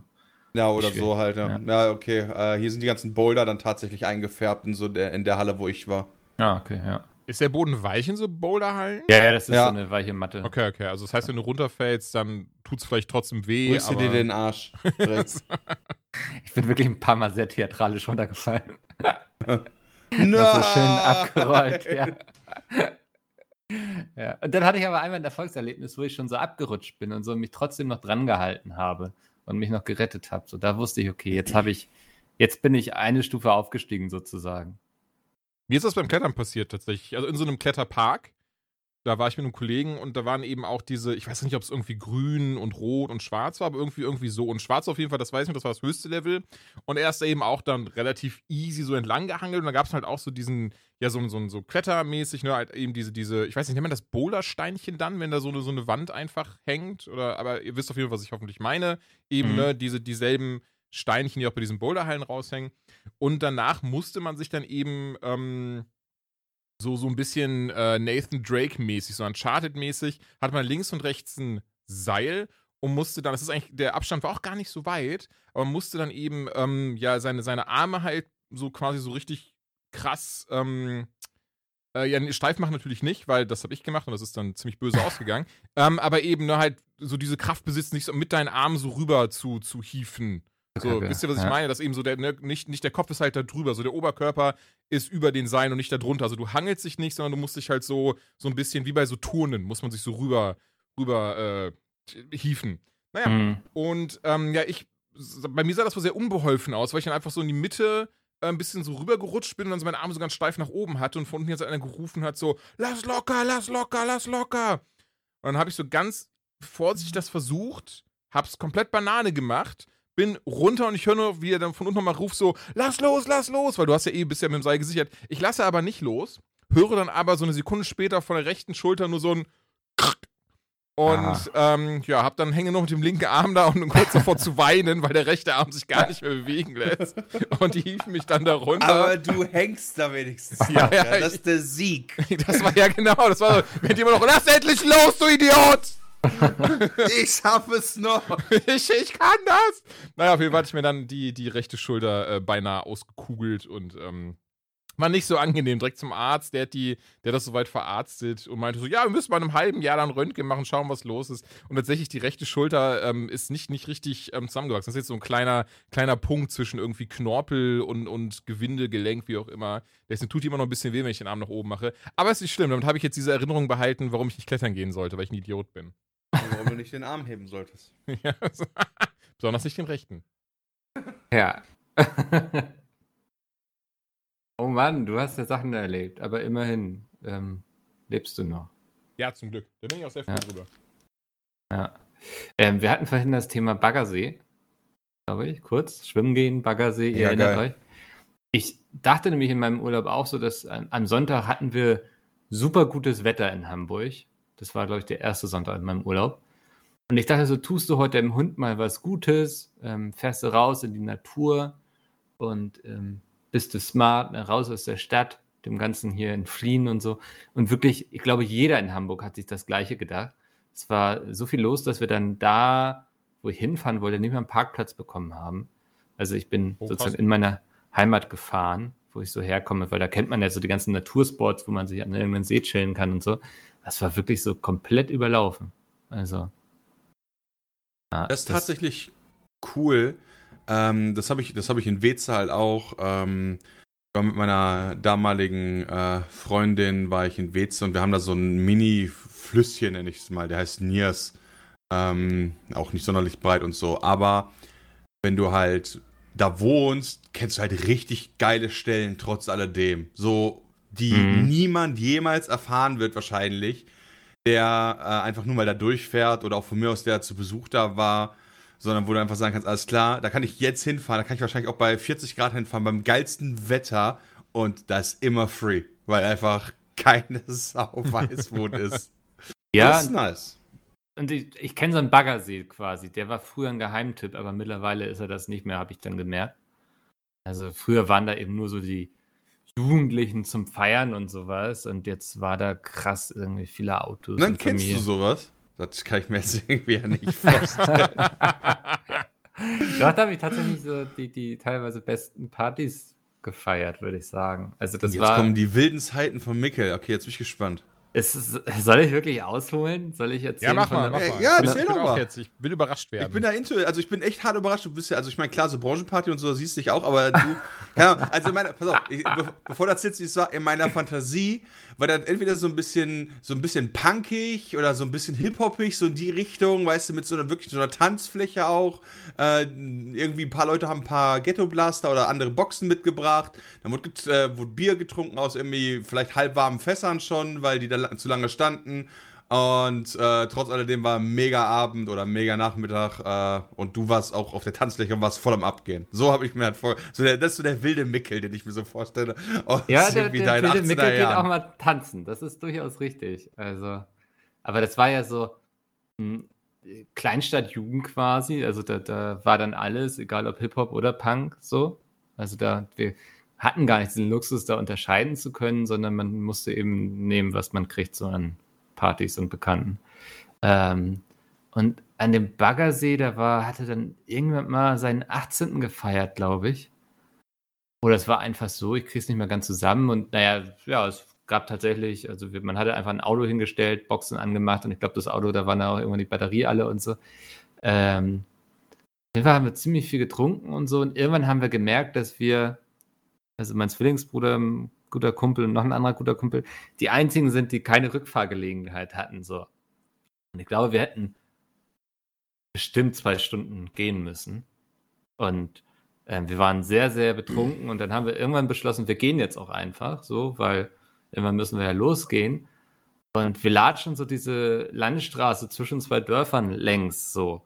Speaker 3: Ja, oder so halt. Ja,
Speaker 2: Ja.
Speaker 3: ja okay. Äh, hier sind die ganzen Boulder dann tatsächlich eingefärbt in, so der, in der Halle, wo ich war.
Speaker 2: Ah, okay, ja.
Speaker 4: Ist der Boden weich in so Boulderhallen?
Speaker 2: Ja, ja, das ist
Speaker 3: Ja.
Speaker 2: so eine weiche Matte.
Speaker 4: Okay, okay. Also das heißt, wenn du runterfällst, dann tut's vielleicht trotzdem weh.
Speaker 3: Grüß dir
Speaker 4: aber
Speaker 3: den Arsch. (laughs)
Speaker 2: Ich bin wirklich ein paar Mal sehr theatralisch runtergefallen. (laughs)
Speaker 3: no!
Speaker 2: Das so schön abgerollt, ja. (laughs) ja. Und dann hatte ich aber einmal ein Erfolgserlebnis, wo ich schon so abgerutscht bin und so mich trotzdem noch dran gehalten habe und mich noch gerettet habe. So, da wusste ich, okay, jetzt habe ich, jetzt bin ich eine Stufe aufgestiegen sozusagen.
Speaker 4: Mir ist das beim Klettern passiert tatsächlich. Also in so einem Kletterpark. Da war ich mit einem Kollegen und da waren eben auch diese, ich weiß nicht, ob es irgendwie grün und rot und schwarz war, aber irgendwie irgendwie so. Und schwarz auf jeden Fall, das weiß ich nicht, das war das höchste Level. Und er ist da eben auch dann relativ easy so entlang gehangelt. Und da gab es halt auch so diesen, ja, so, so, so klettermäßig, ne, halt eben diese, diese, ich weiß nicht, nennt man das Bouldersteinchen dann, wenn da so eine, so eine Wand einfach hängt? Oder, aber ihr wisst auf jeden Fall, was ich hoffentlich meine. Eben,
Speaker 2: Mhm.
Speaker 4: ne, diese, dieselben Steinchen, die auch bei diesen Boulderhallen raushängen. Und danach musste man sich dann eben ähm, so, so ein bisschen äh, Nathan Drake-mäßig, so Uncharted-mäßig, hat man links und rechts ein Seil und musste dann, das ist eigentlich, der Abstand war auch gar nicht so weit, aber musste dann eben ähm, ja seine, seine Arme halt so quasi so richtig krass ähm, äh, ja, steif machen natürlich nicht, weil das habe ich gemacht und das ist dann ziemlich böse (laughs) ausgegangen. Ähm, aber eben ne, halt so diese Kraft besitzen, nicht so mit deinen Armen so rüber zu, zu hieven. So,
Speaker 2: Okay,
Speaker 4: wisst ihr, was ich
Speaker 2: ja.
Speaker 4: meine? Dass eben so der, ne, nicht, nicht der Kopf ist halt da drüber, so der Oberkörper ist über den Seilen und nicht da drunter. Also du hangelst dich nicht, sondern du musst dich halt so, so ein bisschen wie bei so Turnen, muss man sich so rüber, rüber äh, hieven. Naja,
Speaker 2: Mhm.
Speaker 4: und ähm, ja, ich, bei mir sah das wohl sehr unbeholfen aus, weil ich dann einfach so in die Mitte äh, ein bisschen so rübergerutscht bin und dann so meine Arme so ganz steif nach oben hatte und von unten jetzt einer gerufen hat, so, lass locker, lass locker, lass locker. Und dann habe ich so ganz vorsichtig das versucht, hab's komplett Banane gemacht, bin runter und ich höre nur, wie er dann von unten nochmal ruft, so, lass los, lass los, weil du hast ja eh, bist ja mit dem Seil gesichert. Ich lasse aber nicht los, höre dann aber so eine Sekunde später von der rechten Schulter nur so ein und ähm, ja, hab dann hänge noch mit dem linken Arm da und kurz davor zu weinen, weil der rechte Arm sich gar nicht mehr bewegen lässt. Und die hieven mich dann da runter.
Speaker 3: Aber du hängst da wenigstens. (laughs)
Speaker 4: Ja,
Speaker 3: noch,
Speaker 4: ja,
Speaker 3: das ist der Sieg. (laughs)
Speaker 4: Das war ja genau, das war so, wenn jemand noch, lass endlich los, du Idiot!
Speaker 3: Ich schaffe es noch. (laughs)
Speaker 4: ich, ich kann das! Naja, auf jeden Fall hatte ich mir dann die, die rechte Schulter äh, beinahe ausgekugelt und ähm, war nicht so angenehm. Direkt zum Arzt, der hat, die, der das soweit verarztet und meinte so, ja, wir müssen mal in einem halben Jahr dann Röntgen machen, schauen, was los ist. Und tatsächlich, die rechte Schulter ähm, ist nicht, nicht richtig ähm, zusammengewachsen. Das ist jetzt so ein kleiner, kleiner Punkt zwischen irgendwie Knorpel und, und Gewinde, Gelenk, wie auch immer. Deswegen tut die immer noch ein bisschen weh, wenn ich den Arm nach oben mache. Aber es ist nicht schlimm. Damit habe ich jetzt diese Erinnerung behalten, warum ich nicht klettern gehen sollte, weil ich ein Idiot bin.
Speaker 3: Warum du nicht den Arm heben solltest. (laughs)
Speaker 4: Ja, so. (laughs) Besonders nicht den rechten.
Speaker 2: Ja. (laughs) oh Mann, du hast ja Sachen erlebt, aber immerhin ähm, lebst du noch.
Speaker 4: Ja, zum Glück. Da bin ich auch sehr froh
Speaker 2: Ja.
Speaker 4: drüber.
Speaker 2: Ja. Ähm, wir hatten vorhin das Thema Baggersee, glaube ich, kurz. Schwimmen gehen, Baggersee, ihr
Speaker 3: Ja,
Speaker 2: erinnert
Speaker 3: geil.
Speaker 2: euch. Ich dachte nämlich in meinem Urlaub auch so, dass am am Sonntag hatten wir super gutes Wetter in Hamburg. Das war, glaube ich, der erste Sonntag in meinem Urlaub. Und ich dachte so, tust du heute dem Hund mal was Gutes, ähm, fährst du raus in die Natur und ähm, bist du smart, ne, raus aus der Stadt, dem Ganzen hier entfliehen und so. Und wirklich, ich glaube, jeder in Hamburg hat sich das Gleiche gedacht. Es war so viel los, dass wir dann da, wo ich hinfahren wollte, nicht mehr einen Parkplatz bekommen haben. Also ich bin
Speaker 4: Oh,
Speaker 2: sozusagen in meiner Heimat gefahren, wo ich so herkomme, weil da kennt man ja so die ganzen Natursports, wo man sich an irgendeinem See chillen kann und so. Das war wirklich so komplett überlaufen. Also. ja,
Speaker 3: Das ist tatsächlich cool. Ähm, das habe ich, das hab ich in Weze halt auch. Ähm, war mit meiner damaligen äh, Freundin war ich in Weze und wir haben da so ein Mini-Flüsschen, nenne ich es mal. Der heißt Niers. Ähm, auch nicht sonderlich breit und so. Aber wenn du halt da wohnst, kennst du halt richtig geile Stellen trotz alledem. So, die
Speaker 2: Mhm.
Speaker 3: niemand jemals erfahren wird wahrscheinlich, der äh, einfach nur mal da durchfährt oder auch von mir aus, der zu Besuch da war, sondern wo du einfach sagen kannst, alles klar, da kann ich jetzt hinfahren, da kann ich wahrscheinlich auch bei 40 Grad hinfahren, beim geilsten Wetter und das ist immer free, weil einfach keine (laughs) Sau weiß, wo es ist.
Speaker 2: ja,
Speaker 3: Das ist nice.
Speaker 2: Und ich, ich kenne so einen Baggersee quasi. Der war früher ein Geheimtipp, aber mittlerweile ist er das nicht mehr, habe ich dann gemerkt. Also früher waren da eben nur so die Jugendlichen zum Feiern und sowas. Und jetzt war da krass irgendwie viele Autos.
Speaker 3: Dann kennst du
Speaker 2: Familien.
Speaker 3: sowas? Das kann ich mir jetzt (laughs) irgendwie ja nicht vorstellen. (laughs)
Speaker 2: Dort habe ich tatsächlich so die, die teilweise besten Partys gefeiert, würde ich sagen. Also das
Speaker 3: jetzt
Speaker 2: war.
Speaker 3: kommen die wilden Zeiten von Mikkel. Okay, jetzt bin ich gespannt.
Speaker 2: Ist, soll ich wirklich ausholen? Soll ich erzählen?
Speaker 4: Ja, mach mal, mach mal.
Speaker 3: Ja,
Speaker 4: ich bin,
Speaker 3: erzähl
Speaker 4: ich bin
Speaker 3: doch mal.
Speaker 4: jetzt, ich will überrascht werden.
Speaker 3: Ich bin da into, also ich bin echt hart überrascht. Du bist ja, also ich meine, klar, so Branchenparty und so, siehst du dich auch, aber du, (laughs) Ahnung, also meine, pass auf, ich, be bevor das jetzt ist, war in meiner Fantasie, war das entweder so ein bisschen, so ein bisschen punkig oder so ein bisschen hip-hoppig, so in die Richtung, weißt du, mit so einer wirklich so einer Tanzfläche auch. Äh, irgendwie ein paar Leute haben ein paar Ghetto-Blaster oder andere Boxen mitgebracht. Dann wurde, äh, wurde Bier getrunken aus irgendwie vielleicht halbwarmen Fässern schon, weil die da zu lange standen. Und äh, trotz alledem war mega Abend oder mega Nachmittag äh, und du warst auch auf der Tanzfläche und warst voll am Abgehen. So habe ich mir halt vor. So der, das ist so der wilde Mickel, den ich mir so vorstelle. aus
Speaker 2: Ja, (laughs) der, der,
Speaker 3: 80er
Speaker 2: Mickel geht auch mal tanzen. Das ist durchaus richtig. Also, aber das war ja so hm, Kleinstadtjugend quasi. Also da, da war dann alles, egal ob Hip-Hop oder Punk, so. Also da, wir hatten gar nicht diesen Luxus, da unterscheiden zu können, sondern man musste eben nehmen, was man kriegt, so an Partys und Bekannten. Ähm, und an dem Baggersee, da war, hatte dann irgendwann mal seinen 18. gefeiert, glaube ich. Oder es war einfach so, ich krieg's nicht mehr ganz zusammen und naja, ja, es gab tatsächlich, also man hatte einfach ein Auto hingestellt, Boxen angemacht und ich glaube, das Auto, da waren auch irgendwann die Batterie alle und so. Ähm, auf jeden Fall haben wir ziemlich viel getrunken und so und irgendwann haben wir gemerkt, dass wir, also mein Zwillingsbruder, guter Kumpel und noch ein anderer guter Kumpel, die einzigen sind, die keine Rückfahrgelegenheit hatten, so. Und ich glaube, wir hätten bestimmt zwei Stunden gehen müssen. Und ähm, wir waren sehr, sehr betrunken und dann haben wir irgendwann beschlossen, wir gehen jetzt auch einfach so, weil irgendwann müssen wir ja losgehen. Und wir latschen so diese Landstraße zwischen zwei Dörfern längs so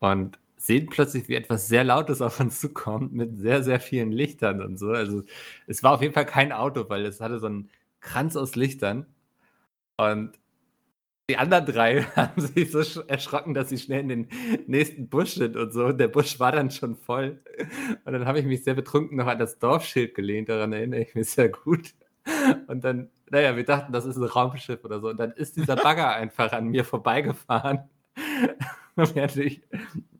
Speaker 2: und sehen plötzlich, wie etwas sehr Lautes auf uns zukommt mit sehr, sehr vielen Lichtern und so. Also es war auf jeden Fall kein Auto, weil es hatte so einen Kranz aus Lichtern. Und die anderen drei (laughs) haben sich so erschrocken, dass sie schnell in den nächsten Busch sind und so. Und der Busch war dann schon voll. Und dann habe ich mich sehr betrunken noch an das Dorfschild gelehnt. Daran erinnere ich mich sehr gut. Und dann, naja, wir dachten, das ist ein Raumschiff oder so. Und dann ist dieser (laughs) Bagger einfach an mir vorbeigefahren. (laughs) Während ich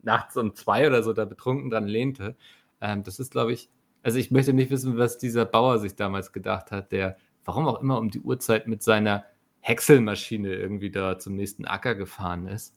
Speaker 2: nachts um zwei oder so da betrunken dran lehnte. Ähm, das ist, glaube ich, also ich möchte nicht wissen, was dieser Bauer sich damals gedacht hat, der, warum auch immer um die Uhrzeit mit seiner Häckselmaschine irgendwie da zum nächsten Acker gefahren ist.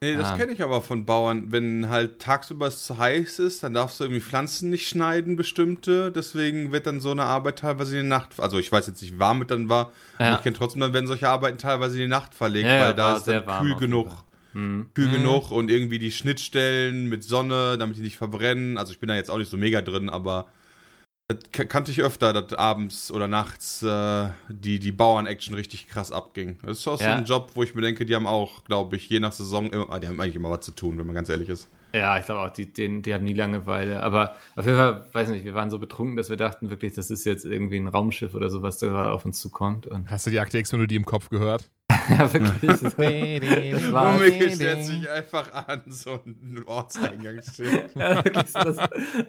Speaker 3: Nee, das
Speaker 2: Ah.
Speaker 3: kenne ich aber von Bauern. Wenn halt tagsüber es zu heiß ist, dann darfst du irgendwie Pflanzen nicht schneiden, bestimmte. Deswegen wird dann so eine Arbeit teilweise in die Nacht. Also ich weiß jetzt nicht, warm es dann war,
Speaker 2: Ja.
Speaker 3: aber ich kenne trotzdem, dann werden solche Arbeiten teilweise in die Nacht verlegt,
Speaker 2: Ja,
Speaker 3: weil da ist dann kühl genug.
Speaker 2: Fall. Mhm.
Speaker 3: Kühl
Speaker 4: Mhm.
Speaker 3: genug und irgendwie die Schnittstellen mit Sonne, damit die nicht verbrennen. Also ich bin da jetzt auch nicht so mega drin, aber das ka- kannte ich öfter, dass abends oder nachts äh, die, die Bauern-Action richtig krass abging. Das ist auch so
Speaker 2: Ja.
Speaker 3: ein Job, wo ich mir denke, die haben auch, glaube ich, je nach Saison immer, ah, die haben eigentlich immer was zu tun, wenn man ganz ehrlich ist.
Speaker 2: Ja, ich glaube auch, die, den, die haben nie Langeweile. Aber auf jeden Fall, weiß nicht, wir waren so betrunken, dass wir dachten wirklich, das ist jetzt irgendwie ein Raumschiff oder so, was da gerade auf uns zukommt. Und
Speaker 4: Hast du die Akte X-Melodie im Kopf gehört? (laughs)
Speaker 2: ja, wirklich. Das,
Speaker 3: Womit stellt sich einfach an, so ein Ortseingangsschild. (laughs)
Speaker 2: ja, wirklich das,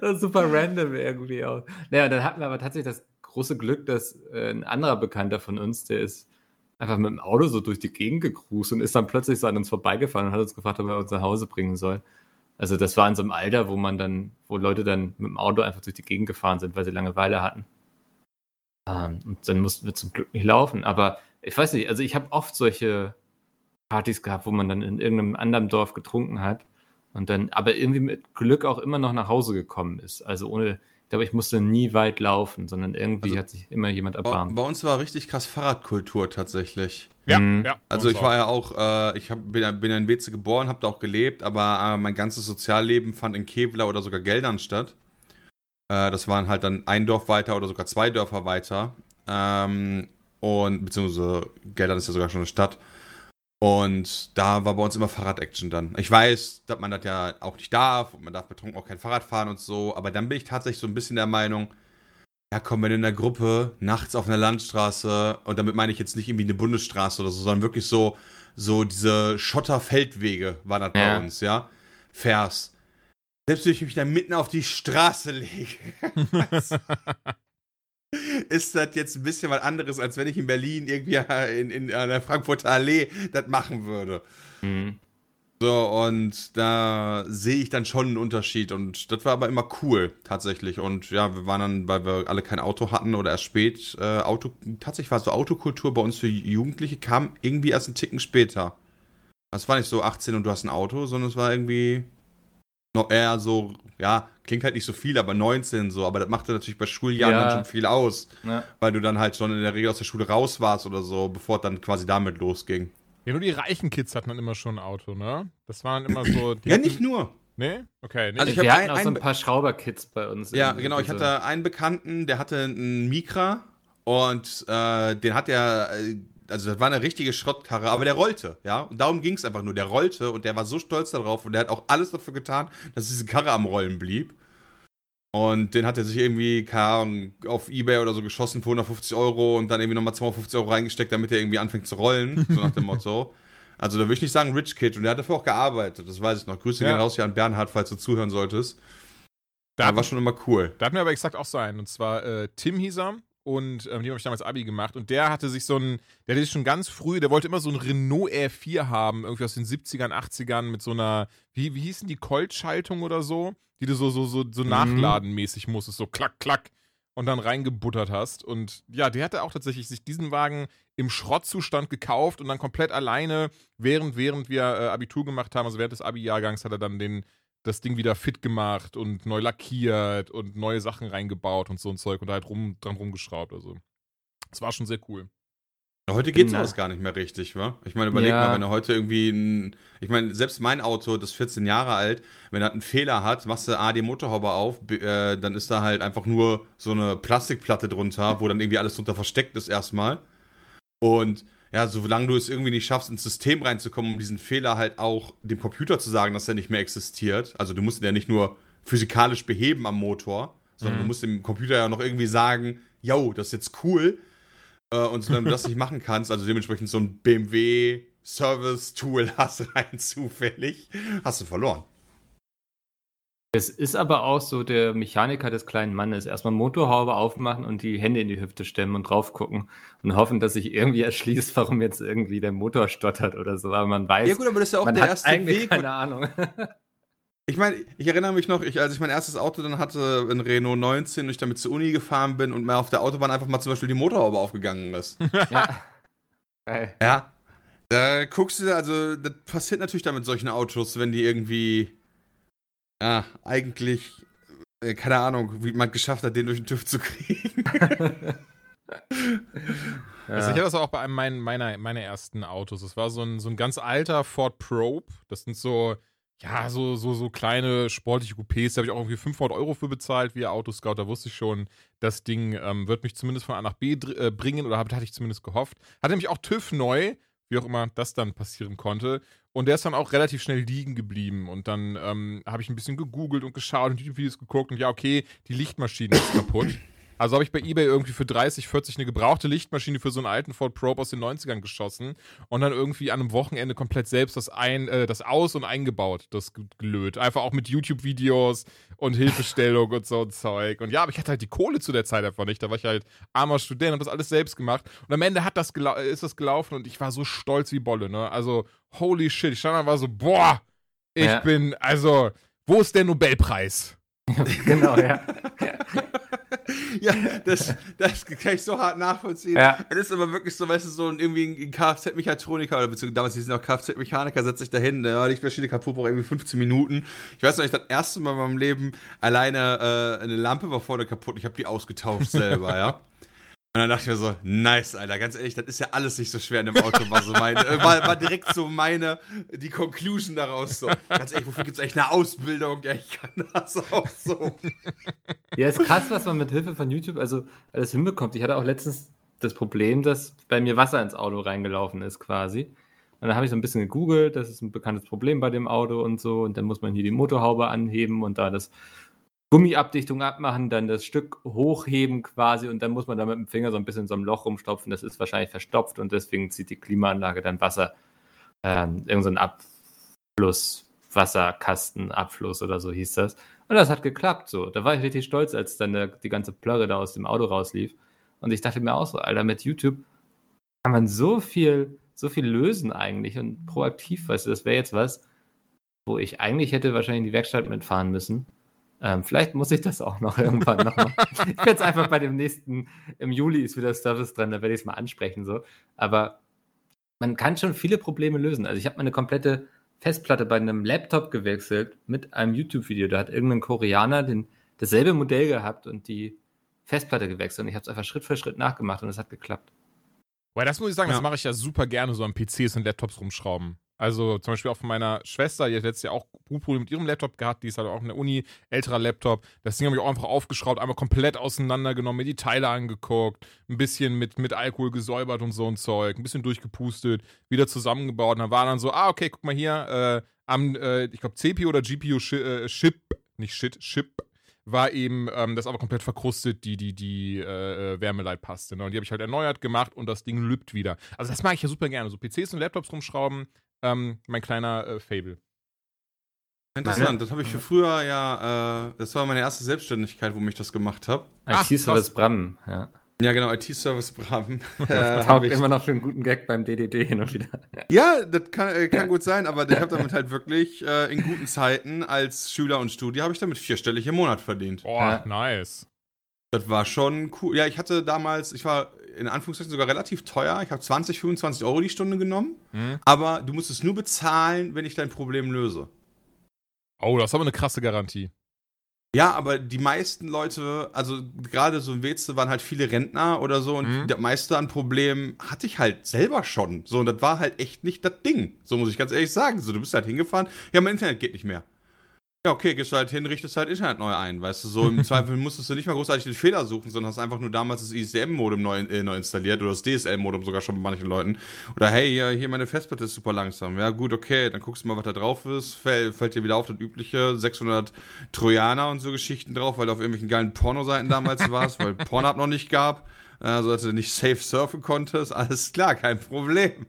Speaker 2: das ist super random irgendwie auch. Naja, dann hatten wir aber tatsächlich das große Glück, dass äh, ein anderer Bekannter von uns, der ist einfach mit dem Auto so durch die Gegend gecruised und ist dann plötzlich so an uns vorbeigefahren und hat uns gefragt, ob er uns nach Hause bringen soll. Also das war in so einem Alter, wo man dann, wo Leute dann mit dem Auto einfach durch die Gegend gefahren sind, weil sie Langeweile hatten. Ähm, und dann mussten wir zum Glück nicht laufen. Aber ich weiß nicht, also ich habe oft solche Partys gehabt, wo man dann in irgendeinem anderen Dorf getrunken hat und dann aber irgendwie mit Glück auch immer noch nach Hause gekommen ist. Also ohne, ich glaube, ich musste nie weit laufen, sondern irgendwie
Speaker 3: Also,
Speaker 2: hat sich immer jemand erbarmt.
Speaker 3: bei uns war richtig krass Fahrradkultur tatsächlich.
Speaker 4: Ja,
Speaker 2: Mhm.
Speaker 4: ja.
Speaker 3: Also ich war ja auch, äh, ich hab, bin, ja- bin ja in Weze geboren, habe da auch gelebt, aber äh, mein ganzes Sozialleben fand in Kevlar oder sogar Geldern statt. Äh, das waren halt dann ein Dorf weiter oder sogar zwei Dörfer weiter. Ähm, und beziehungsweise Geldern ist ja sogar schon eine Stadt. Und da war bei uns immer Fahrrad-Action dann. Ich weiß, dass man das ja auch nicht darf und man darf betrunken auch kein Fahrrad fahren und so, aber dann bin ich tatsächlich so ein bisschen der Meinung, ja komm, wenn in der Gruppe nachts auf einer Landstraße, und damit meine ich jetzt nicht irgendwie eine Bundesstraße oder so, sondern wirklich so, so diese Schotterfeldwege waren das
Speaker 2: Ja.
Speaker 3: bei uns, ja, fährst. Selbst wenn ich mich da mitten auf die Straße lege, (laughs) (laughs) (laughs) ist das jetzt ein bisschen was anderes, als wenn ich in Berlin irgendwie in, in, der Frankfurter Allee das machen würde.
Speaker 2: Mhm.
Speaker 3: So, und da sehe ich dann schon einen Unterschied. Und das war aber immer cool, tatsächlich. Und ja, wir waren dann, weil wir alle kein Auto hatten oder erst spät, äh, Auto, tatsächlich war so Autokultur bei uns für Jugendliche, kam irgendwie erst einen Ticken später. Das war nicht so 18 und du hast ein Auto, sondern es war irgendwie noch eher so, ja, klingt halt nicht so viel, aber 19 so. Aber das machte natürlich bei Schuljahren
Speaker 2: Ja.
Speaker 3: dann schon viel aus,
Speaker 2: Ja.
Speaker 3: weil du dann halt schon in der Regel aus der Schule raus warst oder so, bevor es dann quasi damit losging.
Speaker 4: Ja, nur die reichen Kids hatten dann immer schon ein Auto, ne? Das waren immer so. die
Speaker 3: Ja,
Speaker 4: hatten-
Speaker 3: nicht nur.
Speaker 4: Nee? Okay, nee.
Speaker 3: Also ich
Speaker 2: wir
Speaker 3: hab
Speaker 2: hatten
Speaker 3: ein-
Speaker 2: auch so ein paar Schrauberkits bei uns.
Speaker 3: Ja, genau. Ich hatte einen Bekannten, der hatte einen Mikra und äh, den hat er, äh, also das war eine richtige Schrottkarre, aber der rollte, ja. Und darum ging es einfach nur. Der rollte und der war so stolz darauf und der hat auch alles dafür getan, dass diese Karre am Rollen blieb. Und den hat er sich irgendwie, keine Ahnung, auf Ebay oder so geschossen für 150 Euro und dann irgendwie nochmal 250 Euro reingesteckt, damit er irgendwie anfängt zu rollen, so nach dem Motto. Also da würde ich nicht sagen Rich Kid und der hat dafür auch gearbeitet, das weiß ich noch. Grüße
Speaker 4: Ja.
Speaker 3: gehen raus hier an Bernhard, falls du zuhören solltest.
Speaker 4: Da
Speaker 3: war schon immer cool.
Speaker 4: Da hatten wir aber exakt auch so einen. Und zwar äh, Tim er. Und ähm, dem habe ich damals Abi gemacht. Und der hatte sich so ein, der hatte sich schon ganz früh, der wollte immer so ein Renault R4 haben, irgendwie aus den 70ern, 80ern mit so einer, wie, wie hießen die, Colt-Schaltung oder so, die du so, so, so, so
Speaker 2: Mhm.
Speaker 4: nachladenmäßig musstest, so klack, klack und dann reingebuttert hast. Und ja, der hatte auch tatsächlich sich diesen Wagen im Schrottzustand gekauft und dann komplett alleine, während, während wir äh, Abitur gemacht haben, also während des Abi-Jahrgangs, hat er dann den, das Ding wieder fit gemacht und neu lackiert und neue Sachen reingebaut und so ein Zeug und da halt rum, dran rumgeschraubt. Also, das war schon sehr cool.
Speaker 3: Heute geht sowas gar nicht mehr richtig, wa? Ich meine, überleg
Speaker 2: Ja.
Speaker 3: mal, wenn du heute irgendwie ein, ich meine, selbst mein Auto, das ist 14 Jahre alt, wenn das einen Fehler hat, machst du A, die Motorhaube auf, b, äh, dann ist da halt einfach nur so eine Plastikplatte drunter, wo dann irgendwie alles drunter versteckt ist erstmal. Und ja, solange du es irgendwie nicht schaffst, ins System reinzukommen, um diesen Fehler halt auch dem Computer zu sagen, dass er nicht mehr existiert, also du musst ihn ja nicht nur physikalisch beheben am Motor, sondern
Speaker 2: Mhm.
Speaker 3: du musst dem Computer ja noch irgendwie sagen, yo, das ist jetzt cool, Äh, und wenn du das nicht (laughs) machen kannst, also dementsprechend so ein BMW Service-Tool (laughs) hast rein zufällig, hast du verloren.
Speaker 2: Es ist aber auch so der Mechaniker des kleinen Mannes. Erstmal Motorhaube aufmachen und die Hände in die Hüfte stemmen und drauf gucken und hoffen, dass sich irgendwie erschließt, warum jetzt irgendwie der Motor stottert oder so. Aber man weiß,
Speaker 3: Ja gut, aber das ist ja auch der erste
Speaker 2: eigentlich
Speaker 3: Weg.
Speaker 2: keine Ahnung. (laughs)
Speaker 3: Ich meine, ich erinnere mich noch, ich, als ich mein erstes Auto dann hatte, ein Renault 19, und ich damit zur Uni gefahren bin und mir auf der Autobahn einfach mal zum Beispiel die Motorhaube aufgegangen ist. (laughs)
Speaker 2: ja. Geil.
Speaker 3: ja. Da guckst du, also das passiert natürlich dann mit solchen Autos, wenn die irgendwie, ja, eigentlich, äh, keine Ahnung, wie man geschafft hat, den durch den TÜV zu kriegen. (laughs)
Speaker 4: Also ich hatte das auch bei einem meiner, meiner, meiner ersten Autos. Das war so ein, so ein ganz alter Ford Probe. Das sind so, ja, so, so, so kleine sportliche Coupés. Da habe ich auch irgendwie 500 Euro für bezahlt via Autoscout. Da wusste ich schon, das Ding ähm, wird mich zumindest von A nach B äh, bringen oder hab- hatte ich zumindest gehofft. Hatte nämlich auch TÜV neu, wie auch immer das dann passieren konnte. Und der ist dann auch relativ schnell liegen geblieben. Und dann ähm, habe ich ein bisschen gegoogelt und geschaut und YouTube-Videos geguckt. Und ja, okay, die Lichtmaschine ist kaputt. (clears throat) Also habe ich bei eBay irgendwie für 30, 40 eine gebrauchte Lichtmaschine für so einen alten Ford Probe aus den 90ern geschossen und dann irgendwie an einem Wochenende komplett selbst das ein, äh, das aus- und eingebaut, das ge- gelöt. Einfach auch mit YouTube-Videos und Hilfestellung und so ein Zeug. Und ja, aber ich hatte halt die Kohle zu der Zeit einfach nicht. Da war ich halt armer Student, habe das alles selbst gemacht. Und am Ende hat das gelau- äh, ist das gelaufen und ich war so stolz wie Bolle, ne? Also, holy shit. Ich stand da und war so, boah, ich
Speaker 2: Ja.
Speaker 4: bin, also, wo ist der Nobelpreis? (laughs)
Speaker 2: genau, ja. (laughs) (laughs)
Speaker 3: ja, das, das kann ich so hart nachvollziehen.
Speaker 2: Ja.
Speaker 3: Es ist aber wirklich so, weißt du, so ein, irgendwie ein Kfz-Mechatroniker oder beziehungsweise damals hieß es noch Kfz-Mechaniker, setzt sich dahin, ja, die Maschine kaputt, braucht irgendwie 15 Minuten. Ich weiß noch, ich das erste Mal in meinem Leben alleine, äh, eine Lampe war vorne kaputt, ich habe die ausgetauscht selber, (laughs) ja. Und dann dachte ich mir so, nice, Alter, ganz ehrlich, das ist ja alles nicht so schwer in dem Auto, war so meine, äh, war, war direkt so meine, die Conclusion daraus so. Ganz ehrlich, wofür gibt es eigentlich eine Ausbildung? Ja, ich kann das auch so.
Speaker 2: Ja, ist krass, was man mit Hilfe von YouTube also alles hinbekommt. Ich hatte auch letztens das Problem, dass bei mir Wasser ins Auto reingelaufen ist quasi. Und dann habe ich so ein bisschen gegoogelt, das ist ein bekanntes Problem bei dem Auto und so. Und dann muss man hier die Motorhaube anheben und da das Gummiabdichtung abmachen, dann das Stück hochheben quasi und dann muss man da mit dem Finger so ein bisschen in so einem Loch rumstopfen. Das ist wahrscheinlich verstopft und deswegen zieht die Klimaanlage dann Wasser, ähm, irgend so Abfluss, Wasserkasten, Abfluss oder so hieß das. Und das hat geklappt so. Da war ich richtig stolz, als dann der, die ganze Plörre da aus dem Auto rauslief. Und ich dachte mir auch so, Alter, mit YouTube kann man so viel, so viel lösen eigentlich und proaktiv, weißt du, das wäre jetzt was, wo ich eigentlich hätte wahrscheinlich in die Werkstatt mitfahren müssen. Ähm, vielleicht muss ich das auch noch (laughs) irgendwann nochmal. ich werde es einfach bei dem nächsten, im Juli ist wieder Service dran, da werde ich es mal ansprechen so. Aber man kann schon viele Probleme lösen. Also ich habe meine komplette Festplatte bei einem Laptop gewechselt mit einem YouTube-Video. Da hat irgendein Koreaner den, dasselbe Modell gehabt und die Festplatte gewechselt. Und ich habe es einfach Schritt für Schritt nachgemacht und es hat geklappt.
Speaker 4: Weil das muss ich sagen,
Speaker 3: Ja.
Speaker 4: das mache ich ja super gerne, so an PCs und Laptops rumschrauben. Also zum Beispiel auch von meiner Schwester, die hat letztes Jahr auch Probleme mit ihrem Laptop gehabt, die ist halt auch in der Uni, älterer Laptop. Das Ding habe ich auch einfach aufgeschraubt, einmal komplett auseinandergenommen, mir die Teile angeguckt, ein bisschen mit, mit Alkohol gesäubert und so ein Zeug, ein bisschen durchgepustet, wieder zusammengebaut. Und dann war dann so, ah, okay, guck mal hier, äh, am, äh, ich glaube, CPU oder GPU Shi- äh, Chip, nicht Shit, Chip, war eben ähm, das aber komplett verkrustet, die, die, die äh, äh, Wärmeleitpaste. Ne? Und die habe ich halt erneuert gemacht und das Ding lübt wieder. Also das mag ich ja super gerne. So PCs und Laptops rumschrauben, ähm, mein kleiner äh, Fable.
Speaker 3: Interessant, das habe ich für früher ja, äh, das war meine erste Selbstständigkeit, wo ich das gemacht habe.
Speaker 2: IT-Service Bram, ja.
Speaker 3: Ja, genau, IT-Service Bram. (laughs) (laughs) äh,
Speaker 2: Taugt
Speaker 3: hab ich.
Speaker 2: immer noch für einen guten Gag beim DDD hin und wieder.
Speaker 3: Ja, das kann, äh, kann gut sein, aber ich habe damit (laughs) halt wirklich äh, in guten Zeiten als Schüler und Studie habe ich damit vierstellig im Monat verdient.
Speaker 4: Boah,
Speaker 2: Ja.
Speaker 4: nice.
Speaker 3: Das war schon cool. Ja, ich hatte damals, ich war in Anführungszeichen sogar relativ teuer. Ich habe 20, 25 Euro die Stunde genommen,
Speaker 4: Hm?
Speaker 3: aber du musst es nur bezahlen, wenn ich dein Problem löse.
Speaker 4: Oh, das ist aber eine krasse Garantie.
Speaker 3: Ja, aber die meisten Leute, also gerade so in Weze waren halt viele Rentner oder so und
Speaker 4: Mhm.
Speaker 3: der meiste an Problemen hatte ich halt selber schon. So, und das war halt echt nicht das Ding. So muss ich ganz ehrlich sagen. So, du bist halt hingefahren, ja, mein Internet geht nicht mehr. Ja, okay, gehst du halt hin, richtest halt Internet neu ein, weißt du, so im (laughs) Zweifel musstest du nicht mal großartig den Fehler suchen, sondern hast einfach nur damals das ISDM-Modem neu, äh, neu installiert oder das DSL-Modem sogar schon bei manchen Leuten. Oder hey, hier, hier meine Festplatte ist super langsam. Ja, gut, okay, dann guckst du mal, was da drauf ist, fällt, fällt dir wieder auf das übliche 600 Trojaner und so Geschichten drauf, weil du auf irgendwelchen geilen Pornoseiten damals (laughs) warst, weil Pornhub noch nicht gab. Also, dass du nicht safe surfen konntest, alles klar, kein Problem.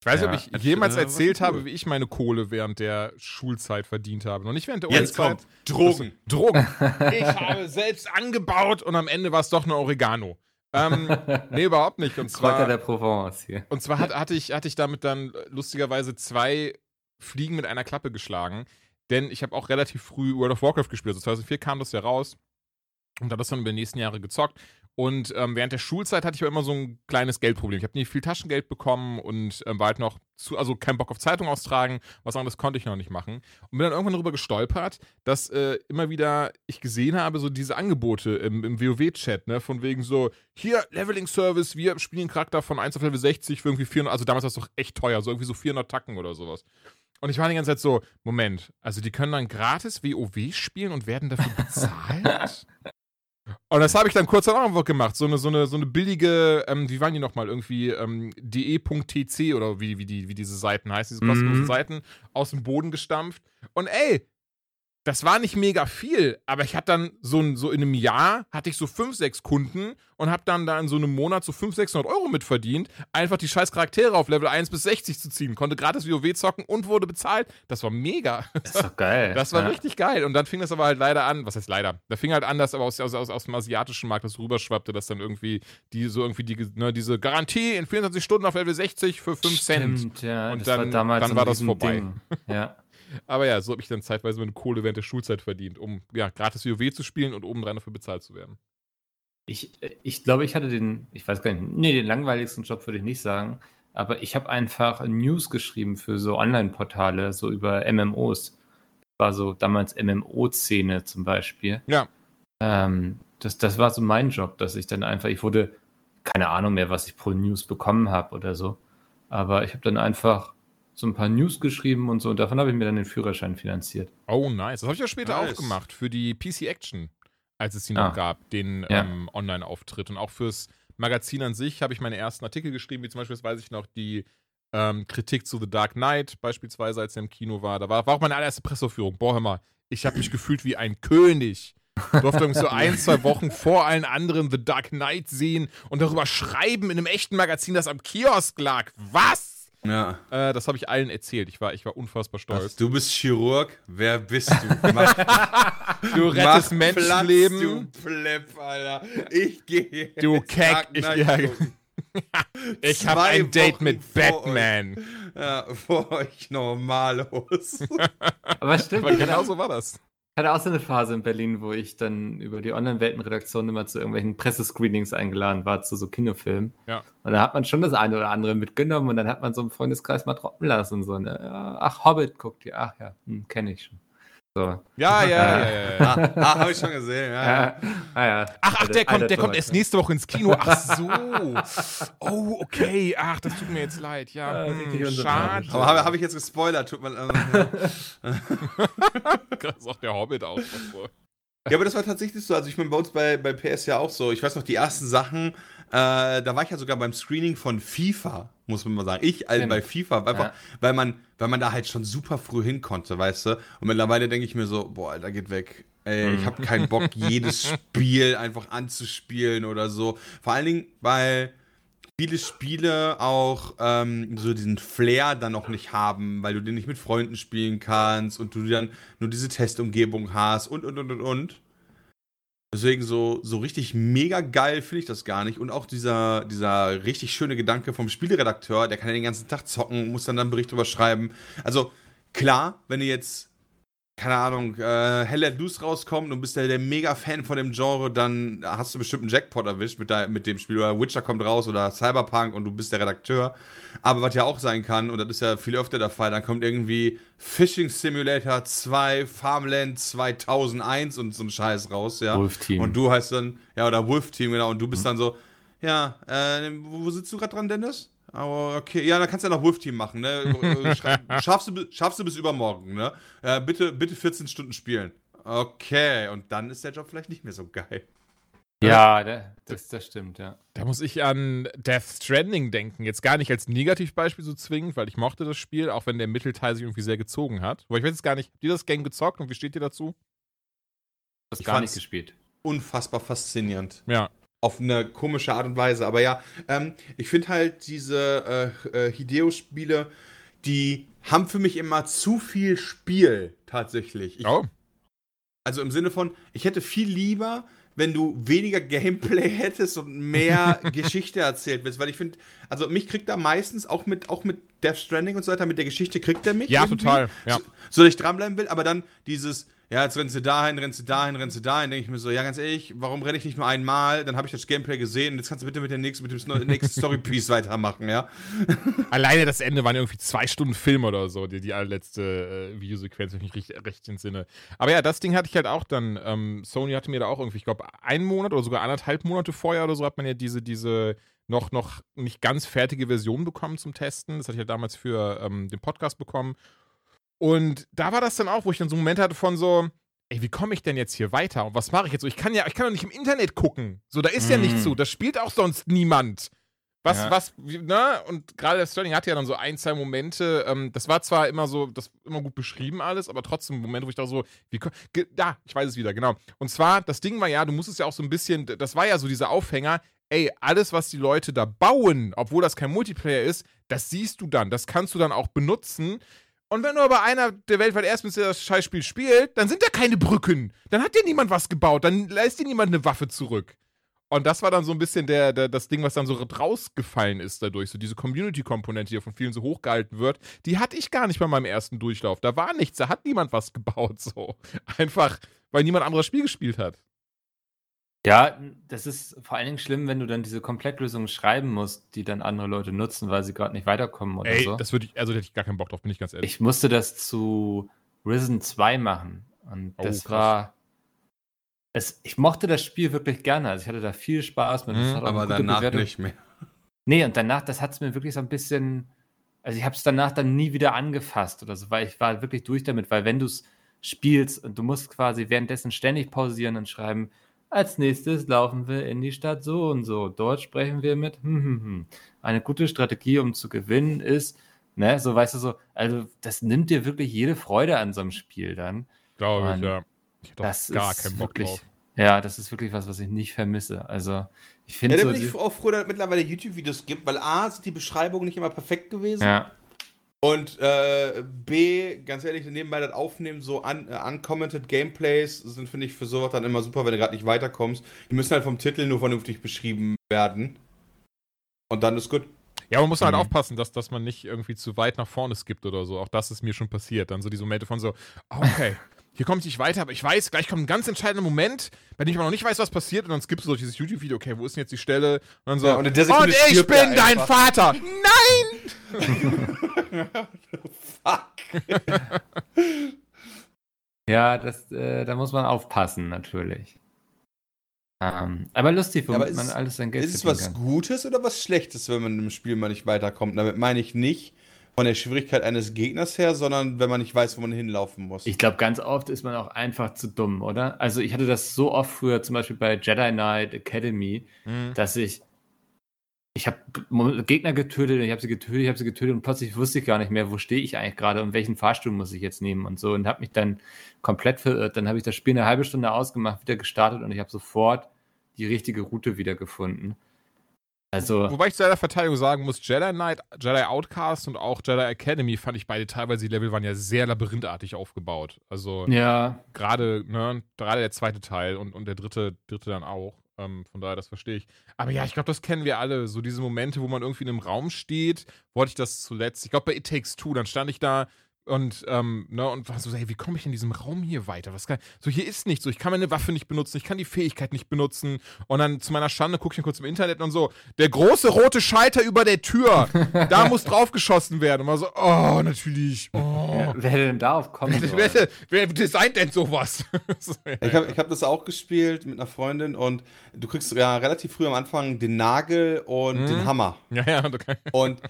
Speaker 4: Ich weiß nicht,
Speaker 2: Ja,
Speaker 4: ob ich jemals
Speaker 3: äh,
Speaker 4: erzählt
Speaker 3: war
Speaker 4: habe,
Speaker 3: cool.
Speaker 4: wie ich meine Kohle während der Schulzeit verdient habe. Noch nicht während der
Speaker 3: Jetzt kommt Drogen.
Speaker 4: Drogen. (laughs) Ich habe selbst angebaut und am Ende war es doch eine Oregano. Ähm, (laughs) nee, überhaupt nicht. Und
Speaker 2: Kräuter
Speaker 4: zwar,
Speaker 2: der Provence hier.
Speaker 4: und zwar hat, hatte, ich, hatte ich damit dann lustigerweise zwei Fliegen mit einer Klappe geschlagen. Denn ich habe auch relativ früh World of Warcraft gespielt. Also 2004 kam das ja raus. Und habe das dann über die nächsten Jahre gezockt. Und ähm, während der Schulzeit hatte ich aber immer so ein kleines Geldproblem. Ich habe nie viel Taschengeld bekommen und ähm, war halt noch zu, also kein Bock auf Zeitung austragen. Was anderes konnte ich noch nicht machen. Und bin dann irgendwann darüber gestolpert, dass äh, immer wieder ich gesehen habe, so diese Angebote im, im WoW-Chat, ne, von wegen so, hier, Leveling-Service, wir spielen einen Charakter von 1 auf Level 60 für irgendwie 400, also damals war es doch echt teuer, so irgendwie so 400 Tacken oder sowas. Und ich war die ganze Zeit so, Moment, also die können dann gratis WoW spielen und werden dafür bezahlt? (laughs) Und das habe ich dann kurz dann auch einfach gemacht. So eine, so eine, so eine billige, ähm, wie waren die nochmal? Irgendwie ähm, de.tc oder wie, wie, die, wie diese Seiten heißen, diese kostenlosen
Speaker 2: Mhm.
Speaker 4: Seiten aus dem Boden gestampft. Und ey, das war nicht mega viel, aber ich hatte dann so, ein, so in einem Jahr hatte ich so fünf, sechs Kunden und habe dann da in so einem Monat so 500, 600 Euro mitverdient, einfach die scheiß Charaktere auf Level 1 bis 60 zu ziehen. Konnte gratis WoW zocken und wurde bezahlt. Das war mega.
Speaker 2: Das ist doch geil. (laughs)
Speaker 4: Das war
Speaker 2: ja.
Speaker 4: richtig geil. Und dann fing das aber halt leider an, was heißt leider? Da fing halt an, dass aber aus, aus, aus, aus dem asiatischen Markt das rüberschwappte, dass dann irgendwie die so irgendwie die, ne, diese Garantie in 24 Stunden auf Level 60 für 5 Cent.
Speaker 2: Stimmt, ja.
Speaker 4: Und dann-
Speaker 2: war damals
Speaker 4: dann war das vorbei.
Speaker 2: Ja. (laughs)
Speaker 4: Aber ja, so habe ich dann zeitweise meine Kohle während der Schulzeit verdient, um ja gratis WoW zu spielen und obendrein dafür bezahlt zu werden.
Speaker 2: Ich, äh, ich glaube, ich hatte den, ich weiß gar nicht, nee, den langweiligsten Job würde ich nicht sagen, aber ich habe einfach News geschrieben für so Online-Portale, so über MMOs. Das war so damals MMO-Szene zum Beispiel.
Speaker 4: Ja.
Speaker 2: Ähm, das, das war so mein Job, dass ich dann einfach, ich wurde, keine Ahnung mehr, was ich pro News bekommen habe oder so, aber ich habe dann einfach so ein paar News geschrieben und so und davon habe ich mir dann den Führerschein finanziert.
Speaker 4: Oh, nice. Das habe ich ja später
Speaker 3: Nice.
Speaker 4: auch gemacht für die PC Action, als es sie
Speaker 2: Ah.
Speaker 4: noch gab, den
Speaker 2: Ja.
Speaker 4: ähm, Online-Auftritt. Und auch fürs Magazin an sich habe ich meine ersten Artikel geschrieben, wie zum Beispiel, das weiß ich noch, die ähm, Kritik zu The Dark Knight, beispielsweise, als er im Kino war. Da war, war auch meine allererste Presseaufführung. Boah, hör mal, ich habe mich gefühlt wie ein König. Durfte irgendwie so (laughs) ein, zwei Wochen vor allen anderen The Dark Knight sehen und darüber schreiben in einem echten Magazin, das am Kiosk lag. Was?
Speaker 3: Ja.
Speaker 4: Äh, das habe ich allen erzählt. Ich war, ich war unfassbar stolz.
Speaker 3: Was, du bist Chirurg, wer bist du? (laughs) Mach,
Speaker 4: Du rettest Menschenleben.
Speaker 3: Du Plepp, Alter. Ich gehe.
Speaker 4: Du Keck, ich- ja. Ich habe ein Date
Speaker 3: Wochen
Speaker 4: mit
Speaker 3: vor
Speaker 4: Batman.
Speaker 3: Ja, vor euch normalos.
Speaker 2: Aber stimmt,
Speaker 4: Aber genau so war das.
Speaker 2: Ich hatte auch so eine Phase in Berlin, wo ich dann über die Online-Welten-Redaktion immer zu irgendwelchen Pressescreenings eingeladen war, zu so Kinofilmen.
Speaker 4: Ja.
Speaker 2: Und da hat man schon das eine oder andere mitgenommen und dann hat man so im Freundeskreis mal droppen lassen. So, ne? ja, ach, Hobbit guckt ihr. Ach ja, hm, kenne ich schon. So.
Speaker 4: Ja, ja, ja,
Speaker 2: Ja.
Speaker 4: ja. ja.
Speaker 3: ah, ah habe ich schon gesehen. Ja, ja.
Speaker 2: Ja, ah, ja.
Speaker 4: Ach, ach, der kommt, der kommt erst nächste Woche ins Kino. Ach so. Oh, okay. Ach, das tut mir jetzt leid. Ja,
Speaker 2: Ja,
Speaker 4: hm,
Speaker 2: richtig
Speaker 4: schade.
Speaker 3: Aber habe hab ich jetzt gespoilert? Tut mir äh, (laughs)
Speaker 4: Das ist auch der Hobbit auch. so.
Speaker 3: Ja, aber das war tatsächlich so. Also ich meine, bei uns bei, bei PS ja auch so. Ich weiß noch, die ersten Sachen, äh, da war ich ja sogar beim Screening von FIFA, muss man mal sagen. Ich also bei FIFA, einfach,
Speaker 2: Ja.
Speaker 3: weil, man, weil man da halt schon super früh hin konnte, weißt du? Und mittlerweile denke ich mir so, boah, Alter, geht weg. Ey, ich
Speaker 2: Mhm.
Speaker 3: habe keinen Bock, (laughs) jedes Spiel einfach anzuspielen oder so. Vor allen Dingen, weil viele Spiele auch ähm, so diesen Flair dann noch nicht haben, weil du den nicht mit Freunden spielen kannst und du dann nur diese Testumgebung hast und und und und und. Deswegen so, so richtig mega geil finde ich das gar nicht. Und auch dieser, dieser richtig schöne Gedanke vom Spieleredakteur, der kann ja den ganzen Tag zocken, muss dann dann einen Bericht drüber schreiben. Also klar, wenn du jetzt, keine Ahnung, äh, Hell Let Loose rauskommt und bist der, der mega Fan von dem Genre, dann hast du bestimmt einen Jackpot erwischt mit, de, mit dem Spiel. Oder Witcher kommt raus oder Cyberpunk und du bist der Redakteur. Aber was ja auch sein kann, und das ist ja viel öfter der Fall, dann kommt irgendwie Fishing Simulator 2, Farmland 2001 und so ein Scheiß raus, ja.
Speaker 2: Wolf-Team.
Speaker 3: Und du heißt dann, ja, oder Wolf Team, genau, und du bist dann so, ja, äh, wo sitzt du gerade dran, Dennis? Aber okay, ja, dann kannst du ja noch Wolf Team machen, ne? (laughs) Schrei- schaffst, du, schaffst du bis übermorgen, ne? Äh, bitte, bitte 14 Stunden spielen. Okay, und dann ist der Job vielleicht nicht mehr so geil.
Speaker 2: Ja, da- das, das stimmt, ja.
Speaker 4: Da muss ich an Death Stranding denken. Jetzt gar nicht als Negativbeispiel so zwingend, weil ich mochte das Spiel, auch wenn der Mittelteil sich irgendwie sehr gezogen hat. Aber ich weiß jetzt gar nicht, habt ihr das Game gezockt und wie steht ihr dazu?
Speaker 2: Das
Speaker 3: Ich
Speaker 2: gar nicht gespielt.
Speaker 3: unfassbar faszinierend.
Speaker 4: Ja.
Speaker 3: Auf eine komische Art und Weise. Aber ja, ähm, ich finde halt diese äh, äh, Hideo-Spiele, die haben für mich immer zu viel Spiel tatsächlich. Ich,
Speaker 4: Oh.
Speaker 3: Also im Sinne von, ich hätte viel lieber, wenn du weniger Gameplay (laughs) hättest und mehr (laughs) Geschichte erzählt wirst, weil ich finde, also mich kriegt er meistens auch mit auch mit Death Stranding und so weiter, mit der Geschichte kriegt er mich.
Speaker 4: Ja,
Speaker 3: irgendwie.
Speaker 4: total. Ja.
Speaker 3: So, so, dass ich dranbleiben will, aber dann dieses, ja, jetzt rennst du dahin, rennst du dahin, rennst du dahin, denke ich mir so, ja, ganz ehrlich, warum renne ich nicht nur einmal? Dann habe ich das Gameplay gesehen und jetzt kannst du bitte mit, der nächsten, mit dem nächsten Story-Piece (laughs) weitermachen, ja. (laughs)
Speaker 4: Alleine das Ende waren irgendwie zwei Stunden Film oder so, die, die allerletzte äh, Videosequenz, wenn ich mich recht, recht entsinne. Aber ja, das Ding hatte ich halt auch dann. Ähm, Sony hatte mir da auch irgendwie, ich glaube, einen Monat oder sogar anderthalb Monate vorher oder so hat man ja diese, diese noch, noch nicht ganz fertige Version bekommen zum Testen. Das hatte ich ja damals für ähm, den Podcast bekommen. Und da war das dann auch, wo ich dann so einen Moment hatte von so, ey, wie komme ich denn jetzt hier weiter? Und was mache ich jetzt so? Ich kann ja, ich kann doch nicht im Internet gucken. So, da ist ja
Speaker 2: Mm.
Speaker 4: nichts so. Das spielt auch sonst niemand. Was,
Speaker 2: Ja.
Speaker 4: was, ne? Und gerade der Sterling hatte ja dann so ein, zwei Momente. Ähm, das war zwar immer so, das immer gut beschrieben alles, aber trotzdem Momente, wo ich da so, wie, da, ich weiß es wieder, genau. Und zwar, das Ding war ja, du musstest ja auch so ein bisschen, das war ja so dieser Aufhänger, ey, alles, was die Leute da bauen, obwohl das kein Multiplayer ist, das siehst du dann, das kannst du dann auch benutzen. Und wenn du aber einer der weltweit erstens das Scheißspiel spielt, dann sind da keine Brücken. Dann hat dir niemand was gebaut, dann lässt dir niemand eine Waffe zurück. Und das war dann so ein bisschen der, der, das Ding, was dann so rausgefallen ist dadurch. So diese Community-Komponente, die von vielen so hochgehalten wird, die hatte ich gar nicht bei meinem ersten Durchlauf. Da war nichts, da hat niemand was (laughs) gebaut. So. Einfach, weil niemand anderes Spiel gespielt hat.
Speaker 2: Ja, das ist vor allen Dingen schlimm, wenn du dann diese Komplettlösungen schreiben musst, die dann andere Leute nutzen, weil sie gerade nicht weiterkommen oder
Speaker 4: Ey,
Speaker 2: so.
Speaker 4: das würde ich, also da hätte ich gar keinen Bock drauf, bin ich ganz ehrlich.
Speaker 2: Ich musste das zu Risen 2 machen. Und
Speaker 4: Oh,
Speaker 2: das
Speaker 4: krass.
Speaker 2: war. Es, ich mochte das Spiel wirklich gerne. Also ich hatte da viel Spaß mit. Das hat auch eine
Speaker 3: Aber danach
Speaker 2: Bewertung.
Speaker 3: nicht mehr.
Speaker 2: Nee, und danach, das hat es mir wirklich so ein bisschen. Also ich habe es danach dann nie wieder angefasst oder so, weil ich war wirklich durch damit, weil wenn du es spielst und du musst quasi währenddessen ständig pausieren und schreiben, als nächstes laufen wir in die Stadt so und so. Dort sprechen wir mit hm, hm, hm. Eine gute Strategie, um zu gewinnen, ist, ne, so weißt du so, also das nimmt dir wirklich jede Freude an so einem Spiel dann.
Speaker 4: Glaube ich,
Speaker 2: Mann,
Speaker 4: ja. Ich hätte
Speaker 2: Das
Speaker 4: gar
Speaker 2: ist
Speaker 4: keinen Bock
Speaker 2: wirklich,
Speaker 4: drauf.
Speaker 2: ja, das ist wirklich was, was ich nicht vermisse. Also ich
Speaker 3: Ja,
Speaker 2: finde
Speaker 3: da
Speaker 2: so,
Speaker 3: bin ich auch froh, dass es mittlerweile YouTube-Videos gibt, weil A, sind die Beschreibungen nicht immer perfekt gewesen.
Speaker 2: ja,
Speaker 3: Und äh, B, ganz ehrlich, nebenbei das Aufnehmen, so un äh, uncommented Gameplays sind, finde ich, für sowas dann immer super, wenn du gerade nicht weiterkommst. Die müssen halt vom Titel nur vernünftig beschrieben werden. Und dann ist gut.
Speaker 4: Ja, man muss halt
Speaker 2: Mhm.
Speaker 4: aufpassen, dass, dass man nicht irgendwie zu weit nach vorne skippt oder so. Auch das ist mir schon passiert. Dann so diese Momente von so, okay, (laughs) hier komme ich nicht weiter, aber ich weiß, gleich kommt ein ganz entscheidender Moment, bei dem ich aber noch nicht weiß, was passiert. Und dann skippst du so dieses YouTube-Video, okay, wo ist denn jetzt die Stelle? Und dann so,
Speaker 3: Ja, und in der Sekunde
Speaker 4: und ich bin dein
Speaker 3: einfach.
Speaker 4: Vater! Nein! (laughs)
Speaker 3: Fuck.
Speaker 2: ja, das, äh, da muss man aufpassen, natürlich. Ähm, aber lustig,
Speaker 3: Ja, aber
Speaker 2: womit man
Speaker 3: ist-
Speaker 2: alles sein Geld
Speaker 3: Ist es was
Speaker 2: kann.
Speaker 3: Gutes oder was Schlechtes, wenn man im Spiel mal nicht weiterkommt? Damit meine ich nicht von der Schwierigkeit eines Gegners her, sondern wenn man nicht weiß, wo man hinlaufen muss.
Speaker 2: Ich glaube, ganz oft ist man auch einfach zu dumm, oder? Also ich hatte das so oft früher, zum Beispiel bei Jedi Knight Academy,
Speaker 4: Mhm.
Speaker 2: dass ich ich habe Gegner getötet, und ich habe sie getötet, ich habe sie getötet und plötzlich wusste ich gar nicht mehr, wo stehe ich eigentlich gerade und welchen Fahrstuhl muss ich jetzt nehmen und so und habe mich dann komplett verirrt. Dann habe ich das Spiel eine halbe Stunde ausgemacht, wieder gestartet und ich habe sofort die richtige Route wieder gefunden. Also
Speaker 4: Wobei ich zu deiner Verteidigung sagen muss, Jedi Knight, Jedi Outcast und auch Jedi Academy fand ich beide teilweise, die Level waren ja sehr labyrinthartig aufgebaut. Also
Speaker 2: ja,
Speaker 4: gerade, ne, gerade der zweite Teil und, und der dritte, dritte dann auch. Ähm, von daher, das verstehe ich. Aber ja, ich glaube, das kennen wir alle. So diese Momente, wo man irgendwie in einem Raum steht. Wo hatte ich das zuletzt? Ich glaube, bei It Takes Two, dann stand ich da und, ähm, ne, und war so, hey, wie komme ich in diesem Raum hier weiter? Was kann, so, hier ist nichts. So, ich kann meine Waffe nicht benutzen, ich kann die Fähigkeit nicht benutzen. Und dann zu meiner Schande gucke ich mir kurz im Internet und so, der große rote Schalter über der Tür, da (laughs) muss draufgeschossen werden. Und war so, oh, natürlich. Oh.
Speaker 2: wer hätte denn darauf kommen
Speaker 4: Wer,
Speaker 2: sollen?
Speaker 4: wer, wer designt denn sowas? (laughs) So, ja.
Speaker 3: Ich habe ich hab das auch gespielt mit einer Freundin und du kriegst ja relativ früh am Anfang den Nagel und
Speaker 4: Mhm.
Speaker 3: den Hammer.
Speaker 4: Ja, ja, kann,
Speaker 3: Und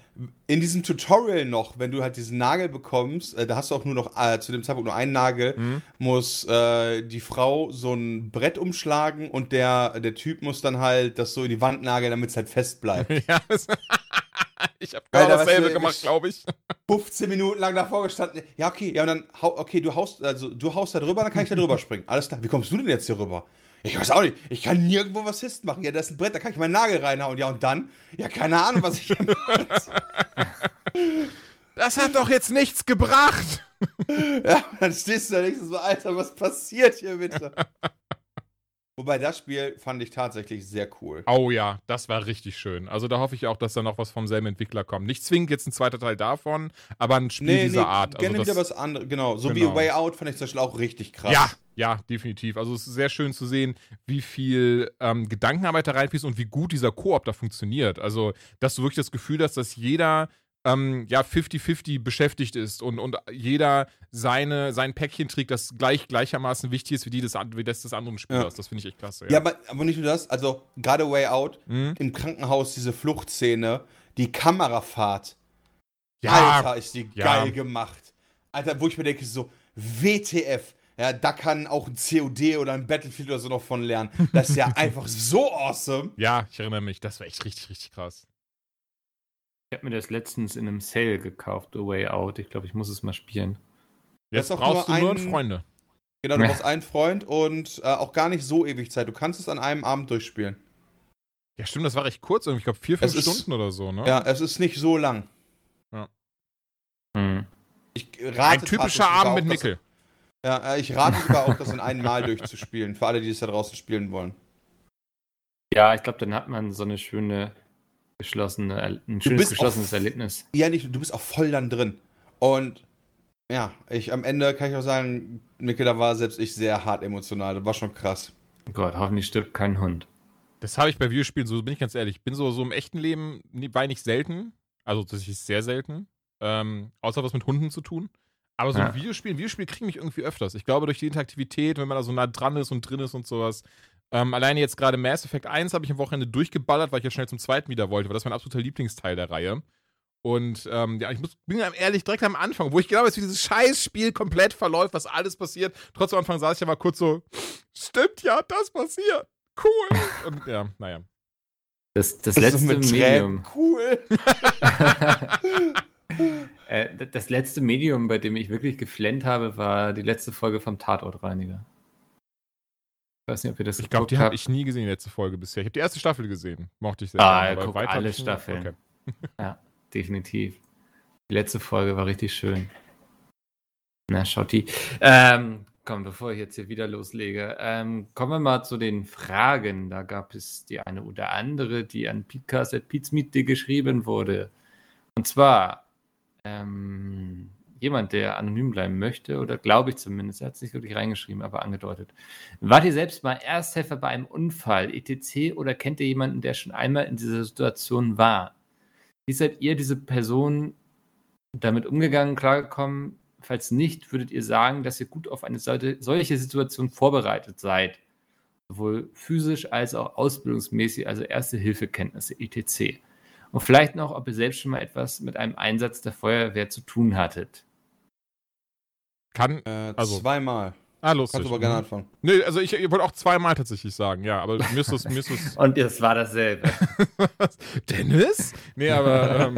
Speaker 3: in diesem Tutorial noch, wenn du halt diesen Nagel bekommst, äh, da hast du auch nur noch äh, zu dem Zeitpunkt nur einen Nagel,
Speaker 4: Mhm.
Speaker 3: muss äh, die Frau so ein Brett umschlagen und der, der Typ muss dann halt das so in die Wand nageln, damit es halt fest bleibt. (laughs)
Speaker 4: ja, das, (laughs) ich habe genau dasselbe
Speaker 3: du,
Speaker 4: gemacht, glaube ich.
Speaker 3: 15 (laughs) Minuten lang davor gestanden. Ja, okay, ja, und dann, hau, okay, du haust, also du haust da drüber, dann kann ich da drüber springen. Alles klar, wie kommst du denn jetzt hier rüber? Ich weiß auch nicht. Ich kann nirgendwo was Hist machen. Ja, das ist ein Brett, da kann ich meinen Nagel reinhauen. Ja, und dann? Ja, keine Ahnung, was ich.
Speaker 4: Das hat doch jetzt nichts gebracht. (laughs)
Speaker 3: ja, dann stehst du da nicht so, Alter, was passiert hier bitte? (laughs) Wobei das Spiel fand ich tatsächlich sehr cool.
Speaker 4: Oh ja, das war richtig schön. Also da hoffe ich auch, dass da noch was vom selben Entwickler kommt. Nicht zwingend jetzt ein zweiter Teil davon, aber ein Spiel dieser Art.
Speaker 3: Gerne
Speaker 4: also
Speaker 3: wieder was anderes, genau. So
Speaker 4: Genau.
Speaker 3: wie Way Out fand ich zum Beispiel auch richtig krass.
Speaker 4: Ja, ja, definitiv. Also es ist sehr schön zu sehen, wie viel ähm, Gedankenarbeit da reinfließt und wie gut dieser Koop da funktioniert. Also, dass du wirklich das Gefühl hast, dass jeder ähm, ja 50-50 beschäftigt ist und, und jeder seine, sein Päckchen trägt, das gleich gleichermaßen wichtig ist wie, die des, wie das des anderen Spielers.
Speaker 3: Ja.
Speaker 4: Das finde ich echt klasse.
Speaker 3: Ja, aber, aber nicht nur das, also gerade Way Out,
Speaker 4: Mhm.
Speaker 3: im Krankenhaus diese Fluchtszene, die Kamerafahrt.
Speaker 4: Ja,
Speaker 3: Alter, ist die
Speaker 4: ja.
Speaker 3: geil gemacht. Alter, wo ich mir denke, so, WTF. Ja, da kann auch ein COD oder ein Battlefield oder so noch von lernen. Das ist ja (laughs) einfach so awesome.
Speaker 4: ja, ich erinnere mich. Das war echt richtig, richtig krass.
Speaker 2: Ich habe mir das letztens in einem Sale gekauft, The Way Out. Ich glaube, ich muss es mal spielen.
Speaker 3: Das
Speaker 4: Jetzt
Speaker 3: ist auch
Speaker 4: brauchst
Speaker 3: nur
Speaker 4: du nur
Speaker 3: ein-
Speaker 4: einen Freunde.
Speaker 3: Genau, du
Speaker 2: Ja. (laughs)
Speaker 3: brauchst einen Freund und äh, auch gar nicht so ewig Zeit. Du kannst es an einem Abend durchspielen.
Speaker 4: Ja, stimmt, das war recht kurz. irgendwie. Ich glaube, vier, fünf
Speaker 3: Es ist-
Speaker 4: Stunden oder so, ne?
Speaker 3: Ja, es ist nicht so lang.
Speaker 2: Hm.
Speaker 3: Ich rate
Speaker 4: Ein typischer Abend
Speaker 3: auch,
Speaker 4: mit
Speaker 3: das-
Speaker 4: Mickel.
Speaker 3: Ja, äh, ich rate sogar auch, das (laughs) in einem Mal durchzuspielen. Für alle, die es da draußen spielen wollen.
Speaker 2: Ja, ich glaube, dann hat man so eine schöne geschlossene, ein schönes
Speaker 3: bist
Speaker 2: geschlossenes
Speaker 3: auf-
Speaker 2: Erlebnis.
Speaker 3: Ja, nicht, du bist auch voll dann drin. Und ja, ich am Ende kann ich auch sagen, Mikkel, da war selbst ich sehr hart emotional. Das war schon krass.
Speaker 2: Gott, hoffentlich stirbt kein Hund.
Speaker 4: Das habe ich bei Videospielen, so bin ich ganz ehrlich. Ich bin so, so im echten Leben ich nicht selten. Also tatsächlich sehr selten. Ähm, außer was mit Hunden zu tun. Aber so
Speaker 2: Ja.
Speaker 4: ein Videospiel, ein Videospiel kriegen mich irgendwie öfters. Ich glaube, durch die Interaktivität, wenn man da so nah dran ist und drin ist und sowas. Ähm, alleine jetzt gerade Mass Effect 1 habe ich am Wochenende durchgeballert, weil ich ja schnell zum zweiten wieder wollte, weil das mein absoluter Lieblingsteil der Reihe. Und ähm, ja, ich muss, bin einem ehrlich direkt am Anfang, wo ich genau weiß, wie dieses Scheißspiel komplett verläuft, was alles passiert. Trotzdem am Anfang saß ich ja mal kurz so, stimmt ja, das passiert. Cool. Und ja, naja.
Speaker 2: Das, das
Speaker 3: Das
Speaker 2: letzte Medium.
Speaker 3: Tränen cool. (laughs)
Speaker 2: äh, das letzte Medium, bei dem ich wirklich geflennt habe, war die letzte Folge vom Tatortreiniger. Ich weiß nicht, ob ihr das
Speaker 4: Ich glaube, die habe ich nie gesehen, die letzte Folge bisher. Ich habe die erste Staffel gesehen. Mochte ich sehr
Speaker 2: Ah,
Speaker 4: gerne,
Speaker 2: guck alle Staffeln.
Speaker 4: Okay. (laughs)
Speaker 2: Ja, definitiv. Die letzte Folge war richtig schön. Na, schaut die. Ähm, komm, bevor ich jetzt hier wieder loslege, ähm, kommen wir mal zu den Fragen. Da gab es die eine oder andere, die an podcast.pizmeet geschrieben wurde. Und zwar ähm, jemand, der anonym bleiben möchte, oder glaube ich zumindest, er hat es nicht wirklich reingeschrieben, aber angedeutet. Wart ihr selbst mal Ersthelfer bei einem Unfall, etc., oder kennt ihr jemanden, der schon einmal in dieser Situation war? Wie seid ihr diese Person damit umgegangen, klargekommen? Falls nicht, würdet ihr sagen, dass ihr gut auf eine solche, Situation vorbereitet seid? Sowohl physisch als auch ausbildungsmäßig, also Erste-Hilfe-Kenntnisse, etc. Und vielleicht noch, ob ihr selbst schon mal etwas mit einem Einsatz der Feuerwehr zu tun hattet.
Speaker 4: Kann.
Speaker 3: Äh,
Speaker 4: Also-
Speaker 3: zweimal.
Speaker 4: Ah, lustig.
Speaker 3: Kannst du aber gerne anfangen.
Speaker 4: Nee, also ich, ich wollte auch zweimal tatsächlich sagen, ja, aber mir ist. Mir (laughs)
Speaker 2: Und es war dasselbe. (laughs)
Speaker 4: Dennis? Nee, aber. (laughs) Ähm,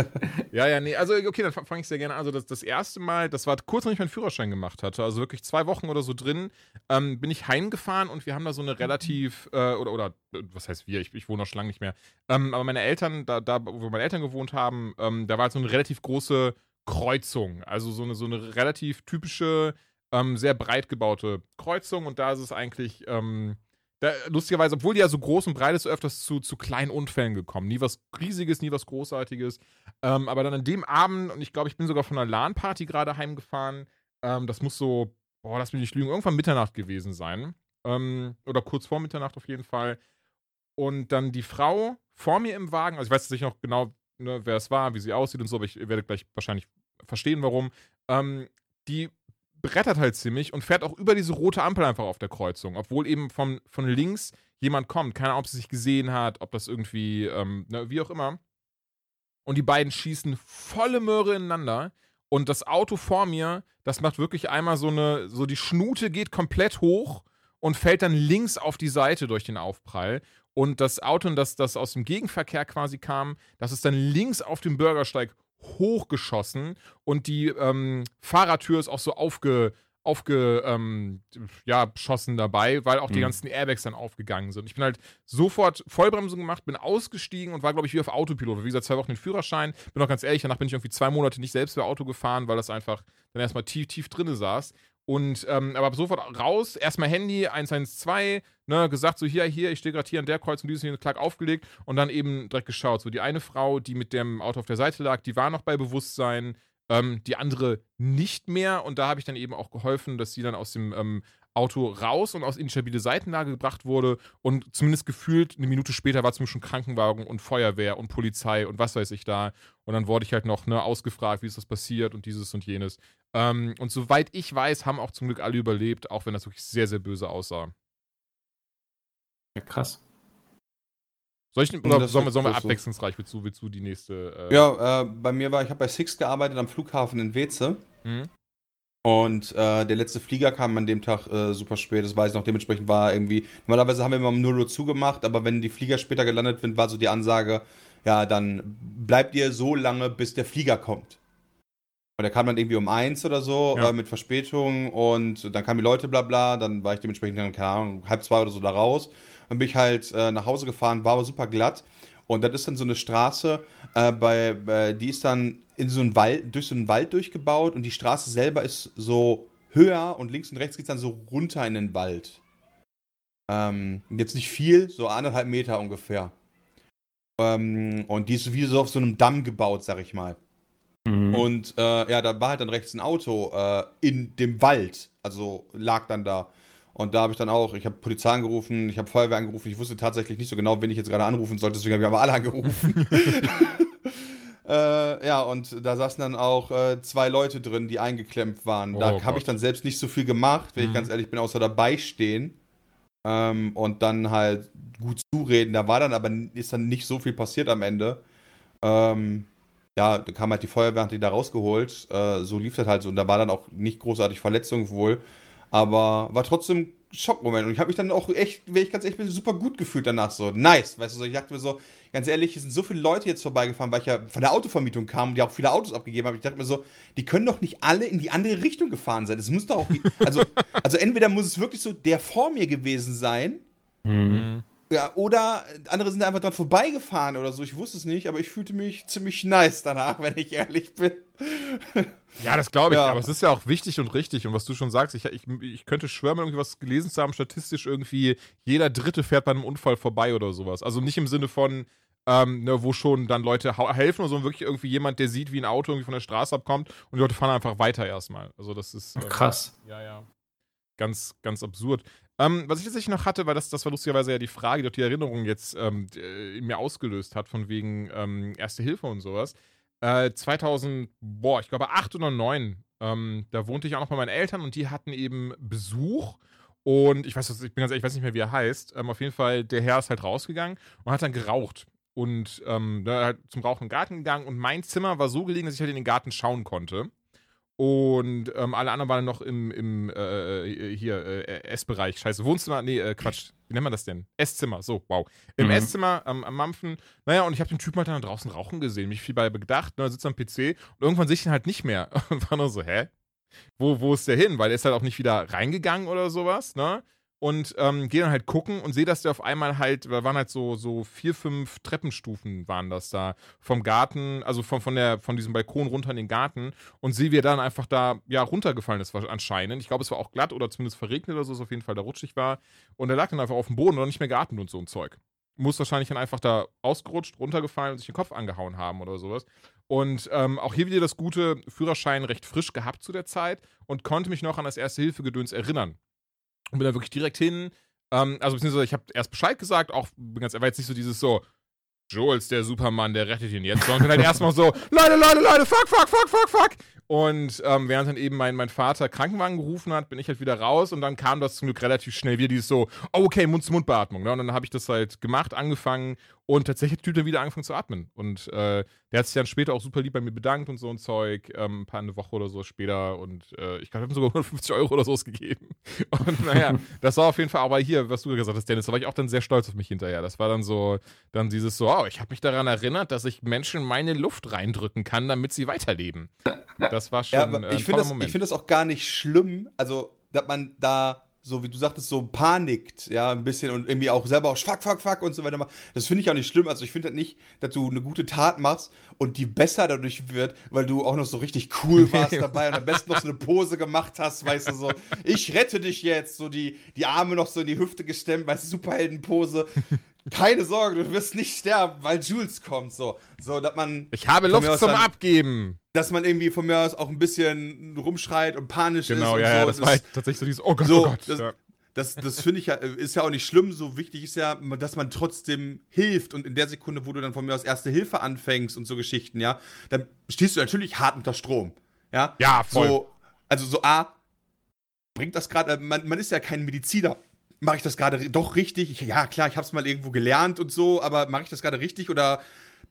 Speaker 4: ja, ja, nee. Also, okay, dann fange ich sehr gerne an. Also, das, das erste Mal, das war kurz, nachdem ich meinen Führerschein gemacht hatte, also wirklich zwei Wochen oder so drin, ähm, bin ich heimgefahren und wir haben da so eine relativ, äh, oder, oder, äh, was heißt wir? Ich, ich wohne noch schon lange nicht mehr. Ähm, aber meine Eltern, da, da, wo meine Eltern gewohnt haben, ähm, da war halt so eine relativ große Kreuzung. Also, so eine, so eine relativ typische, ähm, sehr breit gebaute Kreuzung und da ist es eigentlich. Ähm, da, lustigerweise, obwohl die ja so groß und breit ist, öfters zu, zu kleinen Unfällen gekommen. Nie was Riesiges, nie was Großartiges. Ähm, aber dann an dem Abend, und ich glaube, ich bin sogar von einer LAN-Party gerade heimgefahren. Ähm, das muss so, boah, lass mich nicht lügen, irgendwann Mitternacht gewesen sein. Ähm, oder kurz vor Mitternacht auf jeden Fall. Und dann die Frau vor mir im Wagen, also ich weiß nicht noch genau, ne, wer es war, wie sie aussieht und so, aber ich werde gleich wahrscheinlich verstehen, warum. Ähm, die brettert halt ziemlich und fährt auch über diese rote Ampel einfach auf der Kreuzung, obwohl eben von, von links jemand kommt. Keine Ahnung, ob sie sich gesehen hat, ob das irgendwie, ähm, ne, wie auch immer. Und die beiden schießen volle Möhre ineinander. Und das Auto vor mir, das macht wirklich einmal so eine, so die Schnute geht komplett hoch und fällt dann links auf die Seite durch den Aufprall. Und das Auto, das, das aus dem Gegenverkehr quasi kam, das ist dann links auf dem Bürgersteig hochgeschossen und die ähm, Fahrertür ist auch so aufge, aufge, ähm, ja, dabei, weil auch die
Speaker 2: Mhm.
Speaker 4: ganzen Airbags dann aufgegangen sind. Ich bin halt sofort Vollbremsung gemacht, bin ausgestiegen und war, glaube ich, wie auf Autopilot. Wie gesagt, zwei Wochen den Führerschein. Bin auch ganz ehrlich, danach bin ich irgendwie zwei Monate nicht selbst mehr Auto gefahren, weil das einfach dann erstmal tief, tief drinne saß. Und ähm, aber sofort raus, erstmal Handy, 112, ne, gesagt so, hier, hier, ich stehe gerade hier an der Kreuzung, dieses hier, Klack aufgelegt und dann eben direkt geschaut. So, die eine Frau, die mit dem Auto auf der Seite lag, die war noch bei Bewusstsein, ähm, die andere nicht mehr. Und da habe ich dann eben auch geholfen, dass sie dann aus dem ähm, Auto raus und aus instabile Seitenlage gebracht wurde. Und zumindest gefühlt eine Minute später war zum Beispiel schon Krankenwagen und Feuerwehr und Polizei und was weiß ich da. Und dann wurde ich halt noch ne, ausgefragt, wie ist das passiert und dieses und jenes. Ähm, und soweit ich weiß, haben auch zum Glück alle überlebt, auch wenn das wirklich sehr, sehr böse aussah.
Speaker 2: Ja, krass.
Speaker 4: Soll ich, oder sollen wir, sollen wir abwechslungsreich? Willst du, willst du die nächste? Äh,
Speaker 3: Ja, äh, bei mir war, ich habe bei Six gearbeitet am Flughafen in Weze.
Speaker 4: Mhm.
Speaker 3: Und äh, der letzte Flieger kam an dem Tag äh, super spät, das weiß ich noch. Dementsprechend war irgendwie, normalerweise haben wir immer um 0 Uhr zugemacht, aber wenn die Flieger später gelandet sind, war so die Ansage, ja, dann bleibt ihr so lange, bis der Flieger kommt. Und der kam dann irgendwie um eins oder so
Speaker 4: Ja.
Speaker 3: äh, mit Verspätung und dann kamen die Leute, bla bla, dann war ich dementsprechend dann, keine Ahnung, halb zwei oder so da raus. Dann bin ich halt äh, nach Hause gefahren, war aber super glatt. Und das ist dann so eine Straße, äh, bei, bei, die ist dann in so einen Wald, durch so einen Wald durchgebaut und die Straße selber ist so höher und links und rechts geht es dann so runter in den Wald. Ähm, jetzt nicht viel, so anderthalb Meter ungefähr. Ähm, und die ist wie so auf so einem Damm gebaut, sag ich mal.
Speaker 2: Mhm.
Speaker 3: Und äh, ja, da war halt dann rechts ein Auto äh, in dem Wald. Also lag dann da. Und da habe ich dann auch, ich habe Polizei angerufen, ich habe Feuerwehr angerufen. Ich wusste tatsächlich nicht so genau, wen ich jetzt gerade anrufen sollte, deswegen habe ich aber alle angerufen. (laughs) äh, ja, und da saßen dann auch äh, zwei Leute drin, die eingeklemmt waren.
Speaker 4: Oh
Speaker 3: da habe ich dann selbst nicht so viel gemacht, wenn
Speaker 4: Mhm.
Speaker 3: ich ganz ehrlich bin, außer dabei stehen. Ähm, und dann halt gut zureden. Da war dann aber ist dann nicht so viel passiert am Ende. Ähm, ja, da kam halt die Feuerwehr, hat die da rausgeholt. Äh, so lief das halt so. Und da war dann auch nicht großartig Verletzung wohl. Aber war trotzdem Schockmoment. Und ich habe mich dann auch echt, wenn ich ganz ehrlich bin, super gut gefühlt danach. So, nice. Weißt du, so, ich dachte mir so, ganz ehrlich, es sind so viele Leute jetzt vorbeigefahren, weil ich ja von der Autovermietung kam und die auch viele Autos abgegeben habe. Ich dachte mir so, die können doch nicht alle in die andere Richtung gefahren sein. Es muss doch auch. Also, (laughs) also entweder muss es wirklich so der vor mir gewesen sein.
Speaker 2: Mhm.
Speaker 3: Ja, oder andere sind einfach dran vorbeigefahren oder so. Ich wusste es nicht, aber ich fühlte mich ziemlich nice danach, (laughs) wenn ich ehrlich bin.
Speaker 4: Ja, das glaube ich.
Speaker 3: Ja.
Speaker 4: Aber es ist ja auch wichtig und richtig. Und was du schon sagst, ich, ich, ich könnte schwören, irgendwie was gelesen zu haben, statistisch irgendwie jeder Dritte fährt bei einem Unfall vorbei oder sowas. Also nicht im Sinne von, ähm, ne, wo schon dann Leute helfen, sondern wirklich irgendwie jemand, der sieht, wie ein Auto irgendwie von der Straße abkommt und die Leute fahren einfach weiter erstmal. Also das ist. ähm,
Speaker 2: Krass.
Speaker 4: Ja, ja. Ganz, ganz absurd. Ähm, was ich tatsächlich noch hatte, weil das, das war lustigerweise ja die Frage, die auch die Erinnerung jetzt ähm, äh, in mir ausgelöst hat, von wegen ähm, Erste Hilfe und sowas. Äh, 2000, boah, ich glaube 8 oder 9, ähm, da wohnte ich auch noch bei meinen Eltern und die hatten eben Besuch. Und ich weiß, ich bin ganz ehrlich, ich weiß nicht mehr, wie er heißt. Ähm, auf jeden Fall, der Herr ist halt rausgegangen und hat dann geraucht. Und ähm, da halt zum Rauchen im Garten gegangen und mein Zimmer war so gelegen, dass ich halt in den Garten schauen konnte. Und ähm, alle anderen waren noch im, im äh, hier, äh, Essbereich. Scheiße, Wohnzimmer, nee, äh, Quatsch. Wie nennt man das denn? Esszimmer, so, wow. Im
Speaker 2: Mhm.
Speaker 4: Esszimmer am, am Mampfen. Naja, und ich habe den Typen halt dann draußen rauchen gesehen. Mich viel bei gedacht, ne, sitzt am PC und irgendwann sehe ich ihn halt nicht mehr. (laughs) Und war nur so, hä? Wo, wo ist der hin? Weil er ist halt auch nicht wieder reingegangen oder sowas, ne? Und ähm, gehe dann halt gucken und sehe, dass der auf einmal halt, da waren halt so, so vier, fünf Treppenstufen waren das da vom Garten, also von, von, der, von diesem Balkon runter in den Garten und sehe, wie er dann einfach da, ja, runtergefallen ist anscheinend. Ich glaube, es war auch glatt oder zumindest verregnet oder so, es auf jeden Fall da rutschig war. Und er lag dann einfach auf dem Boden und nicht mehr geatmet und so ein Zeug. Muss wahrscheinlich dann einfach da ausgerutscht, runtergefallen und sich den Kopf angehauen haben oder sowas. Und ähm, auch hier wieder das gute Führerschein recht frisch gehabt zu der Zeit und konnte mich noch an das Erste-Hilfe-Gedöns erinnern. Und bin da wirklich direkt hin. Ähm, also, beziehungsweise, ich habe erst Bescheid gesagt, auch bin ganz, war jetzt nicht so dieses so, Joels, der Supermann, der rettet ihn jetzt, sondern bin halt erstmal so, (laughs) Leute, Leute, Leute, fuck, fuck, fuck, fuck, fuck. Und ähm, während dann eben mein, mein Vater Krankenwagen gerufen hat, bin ich halt wieder raus und dann kam das zum Glück relativ schnell wieder dieses so, oh, okay, Mund-zu-Mund-Beatmung. Ne? Und dann habe ich das halt gemacht, angefangen und tatsächlich hat der Typ dann wieder angefangen zu atmen. Und äh, Der hat sich dann später auch super lieb bei mir bedankt und so ein Zeug, ähm, ein paar eine Woche oder so später und äh, ich glaube, ich habe sogar (laughs) 150 Euro oder so ausgegeben. (laughs) Und naja, (laughs) das war auf jeden Fall, aber hier, was du gesagt hast, Dennis, da war ich auch dann sehr stolz auf mich hinterher. Das war dann so, dann dieses so, oh, ich habe mich daran erinnert, dass ich Menschen meine Luft reindrücken kann, damit sie weiterleben. Das war schon
Speaker 3: Ja,
Speaker 4: äh, ein
Speaker 3: ich finde
Speaker 4: toller
Speaker 3: das,
Speaker 4: Moment.
Speaker 3: ich find das auch gar nicht schlimm, also, dass man da, so wie du sagtest, so panikt, ja, ein bisschen und irgendwie auch selber auch fuck, fuck, fuck und so weiter macht. Das finde ich auch nicht schlimm. Also, ich finde das nicht, dass du eine gute Tat machst und die besser dadurch wird, weil du auch noch so richtig cool warst dabei und am besten noch so eine Pose gemacht hast, weißt du, so, ich rette dich jetzt, so die, die Arme noch so in die Hüfte gestemmt, weißt du, Superheldenpose. Keine Sorge, du wirst nicht sterben, weil Jules kommt, so. So, dass man.
Speaker 4: ich habe Luft zum
Speaker 3: dann-
Speaker 4: Abgeben.
Speaker 3: Dass man irgendwie von mir aus auch ein bisschen rumschreit und panisch
Speaker 4: Genau,
Speaker 3: ist.
Speaker 4: ja,
Speaker 3: und
Speaker 4: ja,
Speaker 3: so.
Speaker 4: das war halt tatsächlich so dieses, oh Gott,
Speaker 3: so,
Speaker 4: oh Gott.
Speaker 3: das-
Speaker 4: ja.
Speaker 3: das, das finde ich ja, ist ja auch nicht schlimm. So wichtig ist ja, dass man trotzdem hilft. Und in der Sekunde, wo du dann von mir aus Erste Hilfe anfängst und so Geschichten, ja, dann stehst du natürlich hart unter Strom. Ja,
Speaker 4: Ja, voll.
Speaker 3: So, also so A, bringt das gerade, man, man ist ja kein Mediziner. Mache ich das gerade doch richtig? Ich, ja, klar, ich habe es mal irgendwo gelernt und so, aber mache ich das gerade richtig oder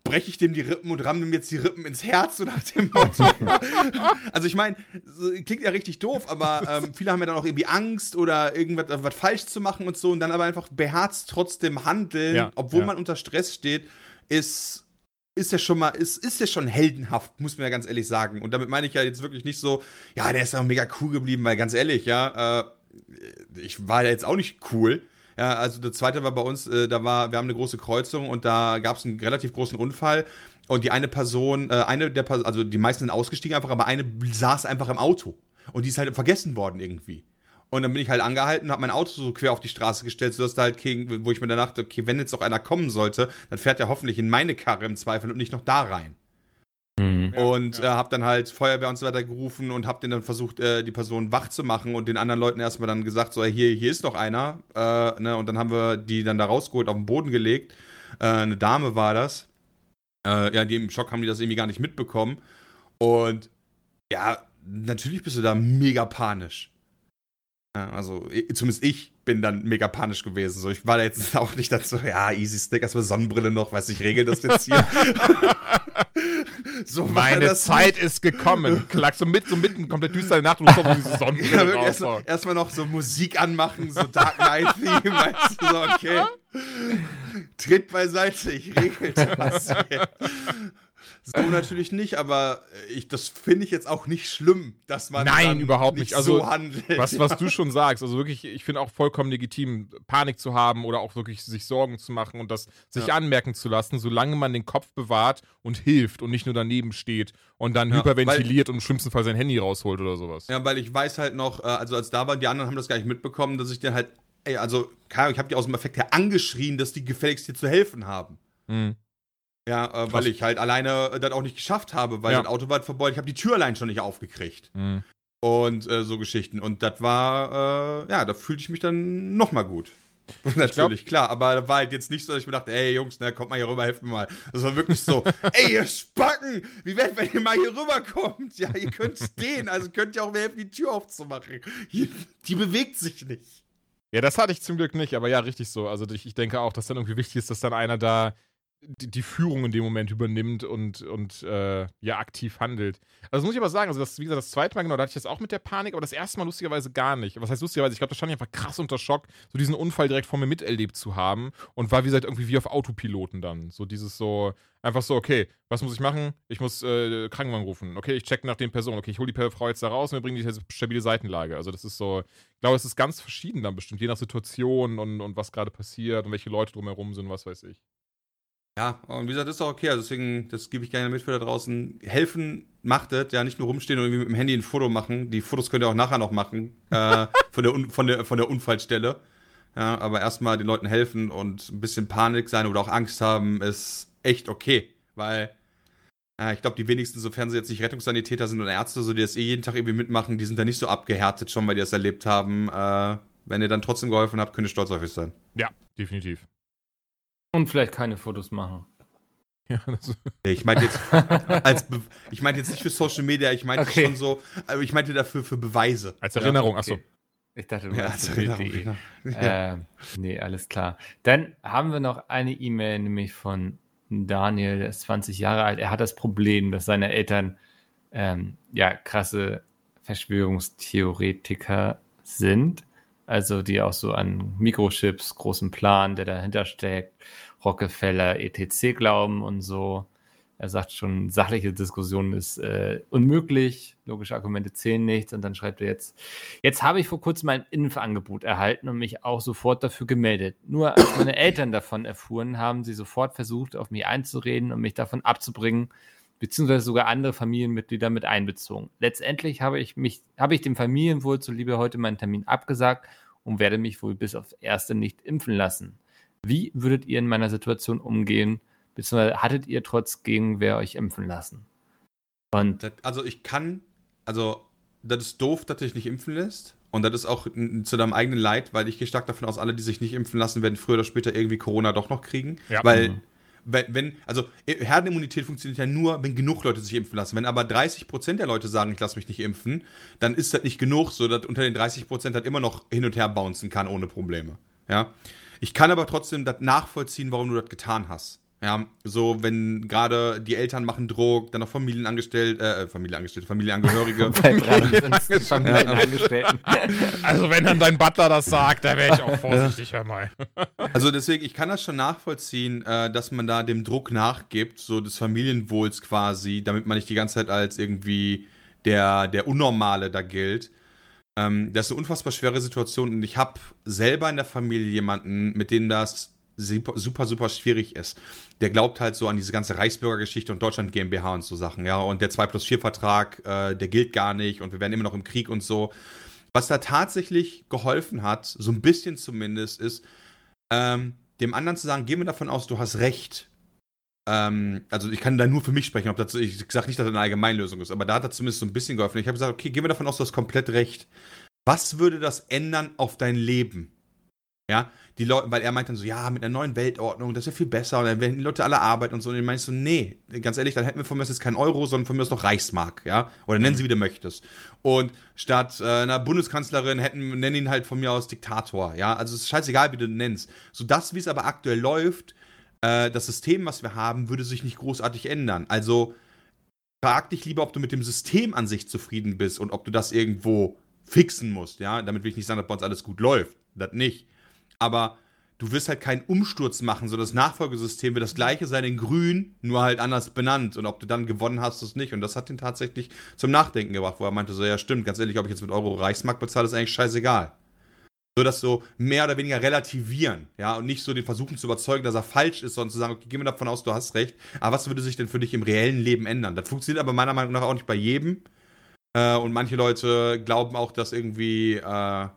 Speaker 3: breche ich dem die Rippen und ramme dem jetzt die Rippen ins Herz so nach dem Motto? (laughs) also ich meine, so, klingt ja richtig doof, aber ähm, viele haben ja dann auch irgendwie Angst oder irgendwas äh, falsch zu machen und so und dann aber einfach beherzt trotzdem handeln,
Speaker 4: Ja,
Speaker 3: obwohl
Speaker 4: ja.
Speaker 3: man unter Stress steht, ist ist ja schon mal, ist, ist ja schon heldenhaft, muss man ja ganz ehrlich sagen. Und damit meine ich ja jetzt wirklich nicht so, ja, der ist ja mega cool geblieben, weil ganz ehrlich, ja, äh, ich war ja jetzt auch nicht cool. Ja, also der zweite war bei uns, äh, da war, wir haben eine große Kreuzung und da gab es einen relativ großen Unfall. Und die eine Person, äh, eine der Personen, also die meisten sind ausgestiegen einfach, aber eine saß einfach im Auto. Und die ist halt vergessen worden irgendwie. Und dann bin ich halt angehalten, habe mein Auto so quer auf die Straße gestellt, sodass da halt, kein, wo ich mir dann dachte, okay, wenn jetzt noch einer kommen sollte, dann fährt er hoffentlich in meine Karre im Zweifel und nicht noch da rein.
Speaker 2: Mhm.
Speaker 3: und äh, habe dann halt Feuerwehr und so weiter gerufen und habe den dann versucht, äh, die Person wach zu machen und den anderen Leuten erstmal dann gesagt, so, hier, hier ist noch einer. Äh, ne? Und dann haben wir die dann da rausgeholt, auf den Boden gelegt. Äh, eine Dame war das. Äh, ja, die im Schock haben die das irgendwie gar nicht mitbekommen. Und ja, natürlich bist du da mega panisch. Ja, also, zumindest ich bin dann mega panisch gewesen. So, ich war da jetzt (laughs) auch nicht dazu, ja, easy stick, erstmal Sonnenbrille noch, weiß ich, regel das jetzt hier. (laughs) (laughs) so
Speaker 4: Meine
Speaker 3: das
Speaker 4: Zeit ist gekommen. (laughs) Klack so mit, so mitten, komplett düstere Nacht und du kommst diese
Speaker 3: Ja, wirklich
Speaker 4: raus.
Speaker 3: erstmal erst noch so Musik anmachen, so Dark Knight Theme, weißt du, so, okay. Tritt beiseite, ich regelte was hier. So (laughs) natürlich nicht, aber ich, das finde ich jetzt auch nicht schlimm, dass man
Speaker 4: Nein,
Speaker 3: dann
Speaker 4: überhaupt nicht. Also,
Speaker 3: so handelt.
Speaker 4: Was, was du schon sagst, also wirklich, ich finde auch vollkommen legitim, Panik zu haben oder auch wirklich sich Sorgen zu machen und das sich
Speaker 3: Ja.
Speaker 4: anmerken zu lassen, solange man den Kopf bewahrt und hilft und nicht nur daneben steht und dann
Speaker 3: Ja,
Speaker 4: hyperventiliert und im schlimmsten Fall sein Handy rausholt oder sowas.
Speaker 3: Ja, weil ich weiß halt noch, äh, also als da waren, die anderen haben das gar nicht mitbekommen, dass ich dann halt, ey, also, keine Ahnung, ich habe die aus dem Effekt her angeschrien, dass die gefälligst dir zu helfen haben.
Speaker 4: Mhm.
Speaker 3: Ja, äh, weil ich halt alleine äh, das auch nicht geschafft habe, weil
Speaker 4: Ja.
Speaker 3: das Auto war verbeult. Ich habe die Tür allein schon nicht aufgekriegt.
Speaker 4: Mhm.
Speaker 3: Und äh, so Geschichten. Und das war, äh, ja, da fühlte ich mich dann nochmal gut. (laughs) Natürlich, klar, aber da war halt jetzt nicht so, dass ich mir dachte, ey Jungs, ne, kommt mal hier rüber, helft mir mal. Das war wirklich so, (laughs) ey, ihr Spacken, wie wär's, wenn ihr mal hier rüberkommt? Ja, ihr könnt (laughs) stehen, also könnt ihr auch mir helfen, die Tür aufzumachen. Hier, die bewegt sich nicht.
Speaker 4: Ja, das hatte ich zum Glück nicht, aber ja, richtig so. Also ich, ich denke auch, dass dann irgendwie wichtig ist, dass dann einer da die, die Führung in dem Moment übernimmt und, und äh, ja, aktiv handelt. Also das muss ich aber sagen, also das, wie gesagt, das zweite Mal, genau, da hatte ich das auch mit der Panik, aber das erste Mal lustigerweise gar nicht. Was heißt lustigerweise? Ich glaube, da stand ich einfach krass unter Schock, so diesen Unfall direkt vor mir miterlebt zu haben und war, wie gesagt, irgendwie wie auf Autopiloten dann. So dieses so, einfach so, okay, was muss ich machen? Ich muss äh, Krankenwagen rufen. Okay, ich check nach den Personen. Okay, ich hole die Frau jetzt da raus und wir bringen die stabile Seitenlage. Also das ist so, ich glaube, es ist ganz verschieden dann bestimmt, je nach Situation und, und was gerade passiert und welche Leute drumherum sind, was weiß ich.
Speaker 3: Ja, und wie gesagt, das ist auch okay. Also deswegen, das gebe ich gerne mit für da draußen. Helfen macht es, ja, nicht nur rumstehen und irgendwie mit dem Handy ein Foto machen. Die Fotos könnt ihr auch nachher noch machen, äh, (laughs) von, der von, der, von der Unfallstelle. Ja, aber erstmal den Leuten helfen und ein bisschen Panik sein oder auch Angst haben, ist echt okay. Weil, äh, ich glaube, die wenigsten, sofern sie jetzt nicht Rettungssanitäter sind oder Ärzte, so die das eh jeden Tag irgendwie mitmachen, die sind da nicht so abgehärtet schon, weil die das erlebt haben. Äh, wenn ihr dann trotzdem geholfen habt, könnt ihr stolz auf euch sein.
Speaker 4: Ja, definitiv.
Speaker 2: Und vielleicht keine Fotos machen. (laughs)
Speaker 4: Ja, das,
Speaker 3: Ich meinte jetzt, (laughs) als Be ich meinte jetzt nicht für Social Media, ich meinte
Speaker 2: Okay.
Speaker 3: schon so, aber ich meinte dafür für Beweise.
Speaker 4: als Erinnerung, achso.
Speaker 2: Okay. Ich dachte, du
Speaker 3: Ja, als Erinnerung. Genau. Ja.
Speaker 2: Ähm, nee, alles klar. Dann haben wir noch eine E-Mail, nämlich von Daniel, der ist 20 Jahre alt. Er hat das Problem, dass seine Eltern ähm, ja krasse Verschwörungstheoretiker sind. Also die auch so an Mikrochips, großen Plan, der dahinter steckt, Rockefeller, etc. glauben und so. Er sagt schon, sachliche Diskussion ist äh, unmöglich, logische Argumente zählen nichts. Und dann schreibt er jetzt, jetzt habe ich vor kurzem ein Impfangebot erhalten und mich auch sofort dafür gemeldet. Nur als meine Eltern davon erfuhren, haben sie sofort versucht, auf mich einzureden und mich davon abzubringen, beziehungsweise sogar andere Familienmitglieder mit einbezogen. Letztendlich habe ich mich, habe ich dem Familienwohl zuliebe heute meinen Termin abgesagt und werde mich wohl bis aufs Erste nicht impfen lassen. Wie würdet ihr in meiner Situation umgehen? Beziehungsweise hattet ihr trotz Gegenwehr euch impfen lassen?
Speaker 3: Und also ich kann, also das ist doof, dass du dich nicht impfen lässt. Und das ist auch zu deinem eigenen Leid, weil ich gehe stark davon aus, alle, die sich nicht impfen lassen, werden früher oder später irgendwie Corona doch noch kriegen. Ja. Weil, mhm. Wenn, also Herdenimmunität funktioniert ja nur, wenn genug Leute sich impfen lassen. Wenn aber 30% der Leute sagen, ich lasse mich nicht impfen, dann ist das nicht genug, so dass unter den 30% halt immer noch hin und her bouncen kann ohne Probleme. Ja. Ich kann aber trotzdem das nachvollziehen, warum du das getan hast. Ja, so wenn gerade die Eltern machen Druck, dann noch Familienangestellte, äh, Familienangestellte, Familienangehörige.
Speaker 4: Familienangestellten. (laughs) also wenn dann dein Butler das sagt, da wäre ich auch vorsichtig, hör mal. (laughs)
Speaker 3: also deswegen, ich kann das schon nachvollziehen, äh, dass man da dem Druck nachgibt, so des Familienwohls quasi, damit man nicht die ganze Zeit als irgendwie der, der Unnormale da gilt. Ähm, das ist eine unfassbar schwere Situation und ich habe selber in der Familie jemanden, mit dem das super, super, schwierig ist. Der glaubt halt so an diese ganze Reichsbürgergeschichte und Deutschland GmbH und so Sachen, ja. Und der 2 plus 4 Vertrag, äh, der gilt gar nicht und wir werden immer noch im Krieg und so. Was da tatsächlich geholfen hat, so ein bisschen zumindest, ist, ähm, dem anderen zu sagen, gehen wir davon aus, du hast recht. Ähm, also ich kann da nur für mich sprechen, ob das, ich sage nicht, dass das eine Allgemeinlösung ist, aber da hat er zumindest so ein bisschen geholfen. Ich habe gesagt, okay, gehen wir davon aus, du hast komplett recht. Was würde das ändern auf dein Leben? Ja, die Leute, weil er meint dann so, ja, mit einer neuen Weltordnung, das ist ja viel besser und dann werden die Leute alle arbeiten und so. Und dann meinst du, nee, ganz ehrlich, dann hätten wir von mir jetzt kein Euro, sondern von mir aus noch Reichsmark, ja? Oder nennen sie, wie du möchtest. Und statt äh, einer Bundeskanzlerin hätten, nennen ihn halt von mir aus Diktator, ja? Also es ist scheißegal, wie du ihn nennst. So das, wie es aber aktuell läuft, äh, das System, was wir haben, würde sich nicht großartig ändern. Also frag dich lieber, ob du mit dem System an sich zufrieden bist und ob du das irgendwo fixen musst, ja? Damit will ich nicht sagen, dass bei uns alles gut läuft. Das nicht aber du wirst halt keinen Umsturz machen, so das Nachfolgesystem wird das gleiche sein in grün, nur halt anders benannt und ob du dann gewonnen hast, ist nicht und das hat ihn tatsächlich zum Nachdenken gebracht, wo er meinte so, ja stimmt, ganz ehrlich, ob ich jetzt mit Euro Reichsmark bezahle, ist eigentlich scheißegal. So das so mehr oder weniger relativieren, ja, und nicht so den versuchen zu überzeugen, dass er falsch ist, sondern zu sagen, okay, gehen wir davon aus, du hast recht, aber was würde sich denn für dich im reellen Leben ändern? Das funktioniert aber meiner Meinung nach auch nicht bei jedem. Äh, und manche Leute glauben auch, dass irgendwie äh,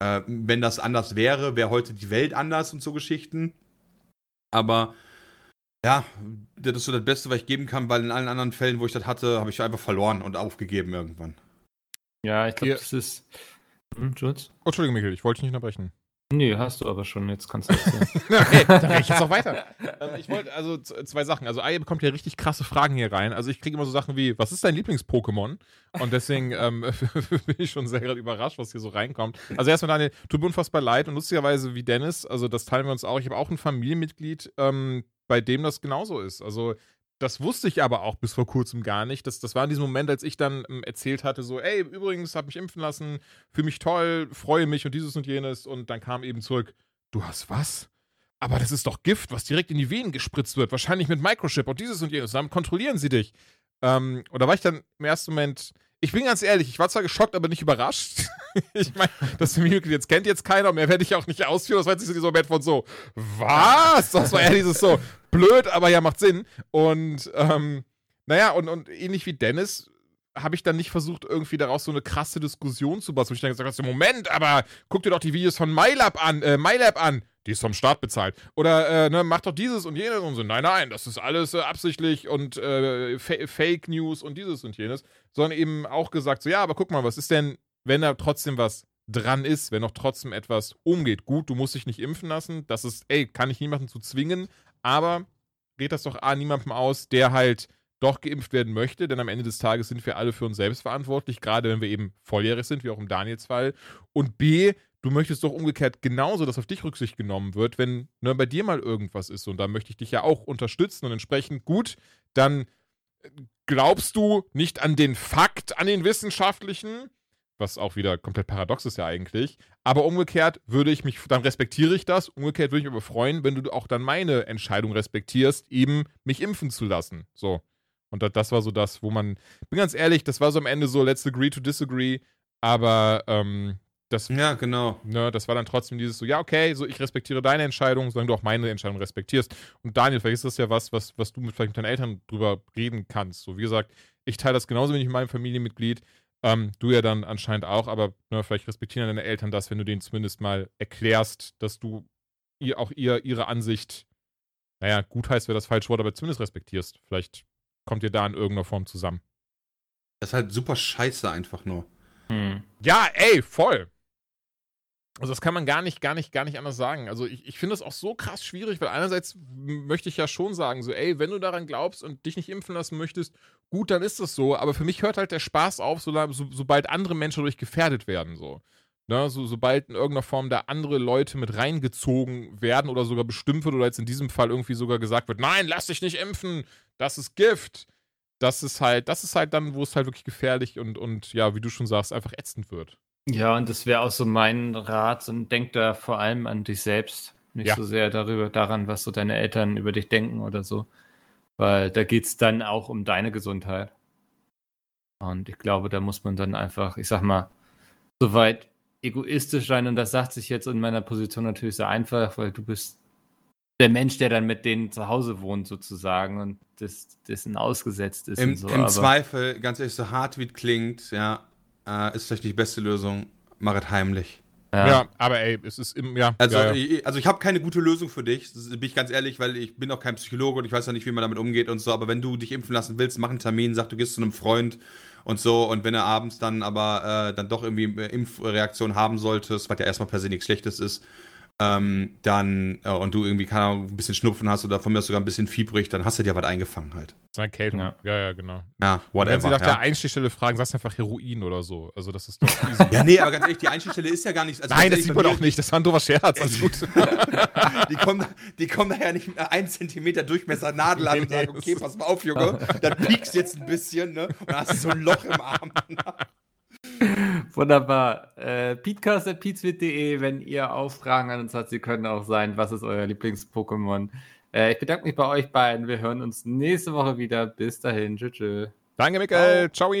Speaker 3: äh, wenn das anders wäre, wäre heute die Welt anders und so Geschichten. Aber ja, das ist so das Beste, was ich geben kann, weil in allen anderen Fällen, wo ich das hatte, habe ich einfach verloren und aufgegeben irgendwann.
Speaker 2: Ja, ich glaube, das ist.
Speaker 4: Hm, Oh, Entschuldigung, Michael, ich wollte dich nicht unterbrechen.
Speaker 2: Nee, hast du aber schon, jetzt kannst du erzählen. (laughs)
Speaker 4: okay, dann rede ich jetzt noch weiter. (laughs) Ähm, ich wollte, also zwei Sachen. Also Aye bekommt ja richtig krasse Fragen hier rein. Also ich kriege immer so Sachen wie, was ist dein Lieblings-Pokémon? Und deswegen ähm, (laughs) bin ich schon sehr überrascht, was hier so reinkommt. Also erstmal Daniel, tut mir unfassbar leid und lustigerweise wie Dennis, also das teilen wir uns auch. Ich habe auch ein Familienmitglied, ähm, bei dem das genauso ist. Also das wusste ich aber auch bis vor kurzem gar nicht. Das, das war in diesem Moment, als ich dann ähm, erzählt hatte, so, ey, übrigens, hab mich impfen lassen, fühle mich toll, freue mich und dieses und jenes. Und dann kam eben zurück, du hast was? Aber das ist doch Gift, was direkt in die Venen gespritzt wird, wahrscheinlich mit Microchip und dieses und jenes. Dann kontrollieren sie dich. Ähm, und da war ich dann im ersten Moment, ich bin ganz ehrlich, ich war zwar geschockt, aber nicht überrascht. (laughs) ich meine, das Familienmitglied jetzt kennt jetzt keiner, mehr werde ich auch nicht ausführen. Das war jetzt so dieser Moment von so, was? Das war eher dieses so, blöd, aber ja, macht Sinn. Und, ähm, naja, und, und ähnlich wie Dennis habe ich dann nicht versucht, irgendwie daraus so eine krasse Diskussion zu basteln. Ich dann gesagt habe, Moment, aber guck dir doch die Videos von MyLab an, äh, MyLab an. Die ist vom Staat bezahlt. Oder, äh, ne, mach doch dieses und jenes und so. Nein, nein, das ist alles äh, absichtlich und äh, Fake News und dieses und jenes. Sondern eben auch gesagt, so, ja, aber guck mal, was ist denn, wenn da trotzdem was dran ist, wenn noch trotzdem etwas umgeht. Gut, du musst dich nicht impfen lassen. Das ist, ey, kann ich niemanden zu zwingen, aber red das doch A niemandem aus, der halt doch geimpft werden möchte, denn am Ende des Tages sind wir alle für uns selbst verantwortlich, gerade wenn wir eben volljährig sind, wie auch im Daniels Fall. Und B, du möchtest doch umgekehrt genauso, dass auf dich Rücksicht genommen wird, wenn ne, bei dir mal irgendwas ist. Und da möchte ich dich ja auch unterstützen und entsprechend gut, dann äh, glaubst du nicht an den Fakt, an den wissenschaftlichen, was auch wieder komplett paradox ist ja eigentlich. Aber umgekehrt würde ich mich, dann respektiere ich das. Umgekehrt würde ich mich aber freuen, wenn du auch dann meine Entscheidung respektierst, eben mich impfen zu lassen. So. Und das, das war so das, wo man, bin ganz ehrlich, das war so am Ende so, let's agree to disagree. Aber ähm, das,
Speaker 3: Ja, genau.
Speaker 4: ne, das war dann trotzdem dieses so, ja, okay, so ich respektiere deine Entscheidung, solange du auch meine Entscheidung respektierst. Und Daniel, vielleicht ist das ja was, was, was du mit, vielleicht mit deinen Eltern drüber reden kannst. So, wie gesagt, ich teile das genauso wenig mit meinem Familienmitglied. Ähm, du ja dann anscheinend auch, aber ne, vielleicht respektieren deine Eltern das, wenn du denen zumindest mal erklärst, dass du ihr auch ihr, ihre Ansicht, naja, gut heißt wäre das falsche Wort, aber zumindest respektierst. Vielleicht kommt ihr da in irgendeiner Form zusammen.
Speaker 3: Das ist halt super scheiße einfach nur.
Speaker 2: Hm.
Speaker 4: Ja, ey, voll. Also das kann man gar nicht, gar nicht, gar nicht anders sagen. Also ich, ich finde das auch so krass schwierig, weil einerseits möchte ich ja schon sagen, so, ey, wenn du daran glaubst und dich nicht impfen lassen möchtest, gut, dann ist das so. Aber für mich hört halt der Spaß auf, so, so, sobald andere Menschen dadurch gefährdet werden, so. Ne, so, sobald in irgendeiner Form da andere Leute mit reingezogen werden oder sogar bestimmt wird oder jetzt in diesem Fall irgendwie sogar gesagt wird, nein, lass dich nicht impfen, das ist Gift. Das ist halt, das ist halt dann, wo es halt wirklich gefährlich und, und ja, wie du schon sagst, einfach ätzend wird.
Speaker 2: Ja, und das wäre auch so mein Rat und denk da vor allem an dich selbst. Nicht
Speaker 4: Ja.
Speaker 2: so sehr darüber, daran, was so deine Eltern über dich denken oder so. Weil da geht es dann auch um deine Gesundheit. Und ich glaube, da muss man dann einfach, ich sag mal, soweit egoistisch sein. Und das sagt sich jetzt in meiner Position natürlich sehr einfach, weil du bist der Mensch, der dann mit denen zu Hause wohnt, sozusagen, und das, dessen ausgesetzt ist
Speaker 3: Im,
Speaker 2: und so.
Speaker 3: im
Speaker 2: aber-
Speaker 3: Zweifel, ganz ehrlich, so hart wie es klingt, ja, äh, ist vielleicht nicht die beste Lösung. Mach es heimlich.
Speaker 4: Ja. aber ey, es ist im, ja.
Speaker 3: Also,
Speaker 4: ja, ja.
Speaker 3: Ich, also ich habe keine gute Lösung für dich, das bin ich ganz ehrlich, weil ich bin auch kein Psychologe und ich weiß ja nicht, wie man damit umgeht und so, aber wenn du dich impfen lassen willst, mach einen Termin, sag, du gehst zu einem Freund und so und wenn er abends dann aber äh, dann doch irgendwie Impfreaktion haben solltest, was ja erstmal per se nichts Schlechtes ist, ähm, dann äh, und du irgendwie, keine Ahnung, ein bisschen Schnupfen hast oder von mir sogar ein bisschen fiebrig, dann hast du dir was eingefangen halt.
Speaker 4: Das ist eine Erkältung.
Speaker 2: Ja.
Speaker 4: Ja, ja, genau.
Speaker 3: Ja,
Speaker 4: Und wenn sie
Speaker 3: whatever.
Speaker 4: nach der
Speaker 3: Ja.
Speaker 4: Einstichstelle fragen, sagst du einfach Heroin oder so. Also das ist doch (laughs) easy.
Speaker 3: ja, nee, aber ganz ehrlich, die Einstichstelle ist ja gar nicht. Also
Speaker 4: Nein, das sieht man auch nicht. Das war ein doofer Scherz. Gut. (laughs)
Speaker 3: Die kommen, die kommen daher nicht mit einer 1 cm Durchmesser Nadel an und sagen, okay, pass mal auf, Junge, (laughs) dann piekst jetzt ein bisschen, ne? Und dann hast du so ein Loch im Arm. (laughs)
Speaker 2: Wunderbar. Äh, Peatcast.peatswit.de, wenn ihr auch Fragen an uns habt, sie können auch sein, was ist euer Lieblings-Pokémon? Äh, ich bedanke mich bei euch beiden. Wir hören uns nächste Woche wieder. Bis dahin. Tschüss.
Speaker 4: Danke, Mikkel. Ciao.